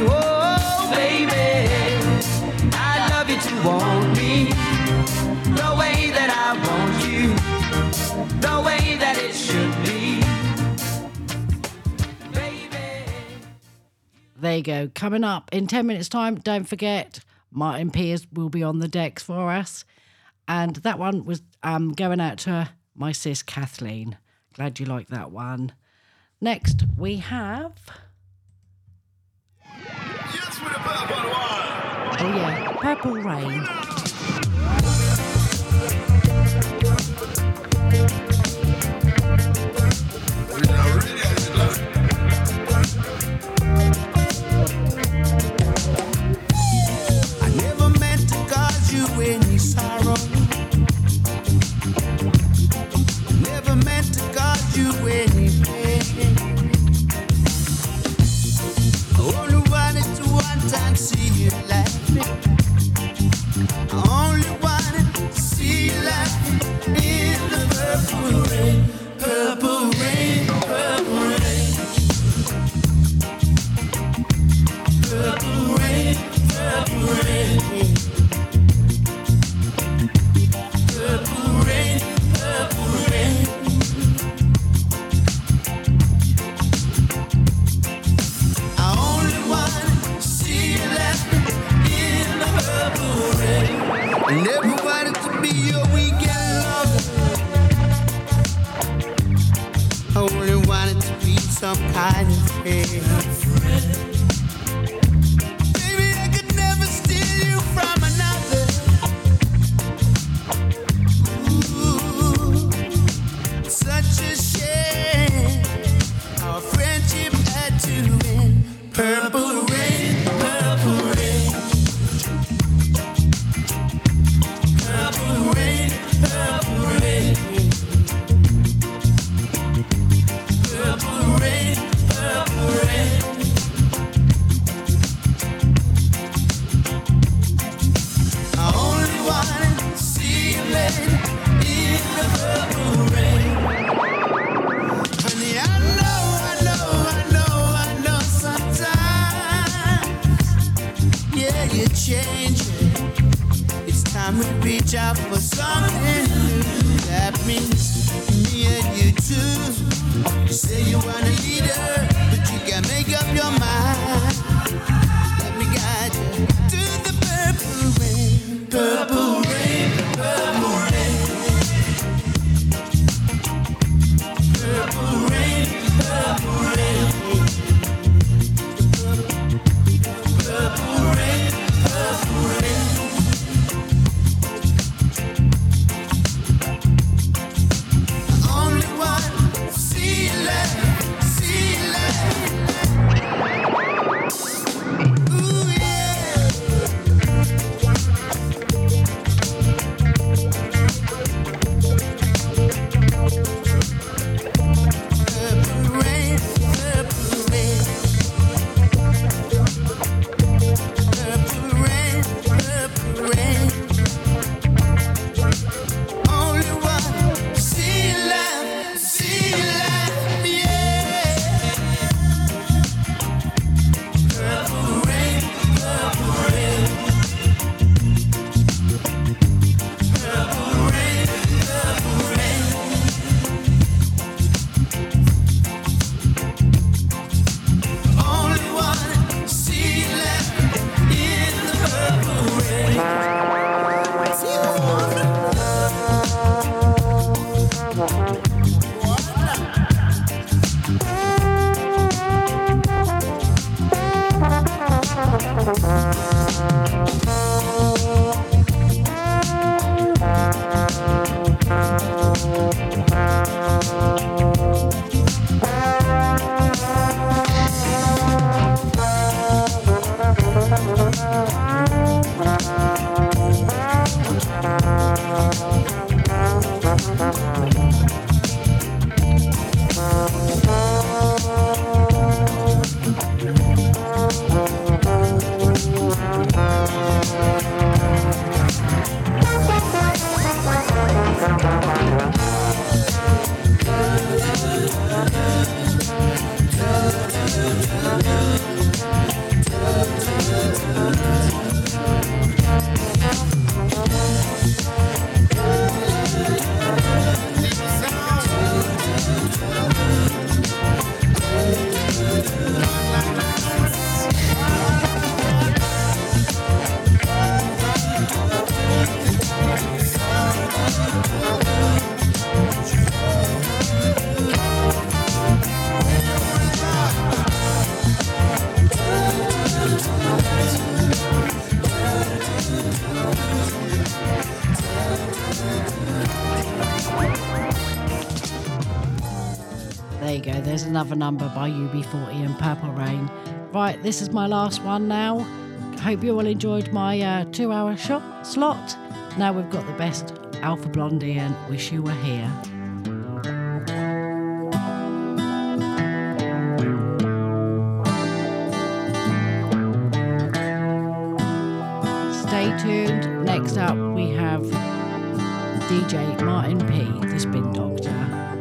Oh, baby, I love you to want me the way that I want you, the way that it should be. There you go. Coming up in 10 minutes' time, don't forget, Martin Piers will be on the decks for us. And that one was um, going out to my sis Kathleen. Glad you liked that one. Next, we have. Yes, oh, yeah, Purple Rain. some kind of pain. number by UB40 and Purple Rain. Right, this is my last one now. Hope you all enjoyed my uh, two hour shot slot. Now we've got the best Alpha Blondy and Wish You Were Here. Stay tuned. Next up, we have DJ Martin P., the Spin Doctor.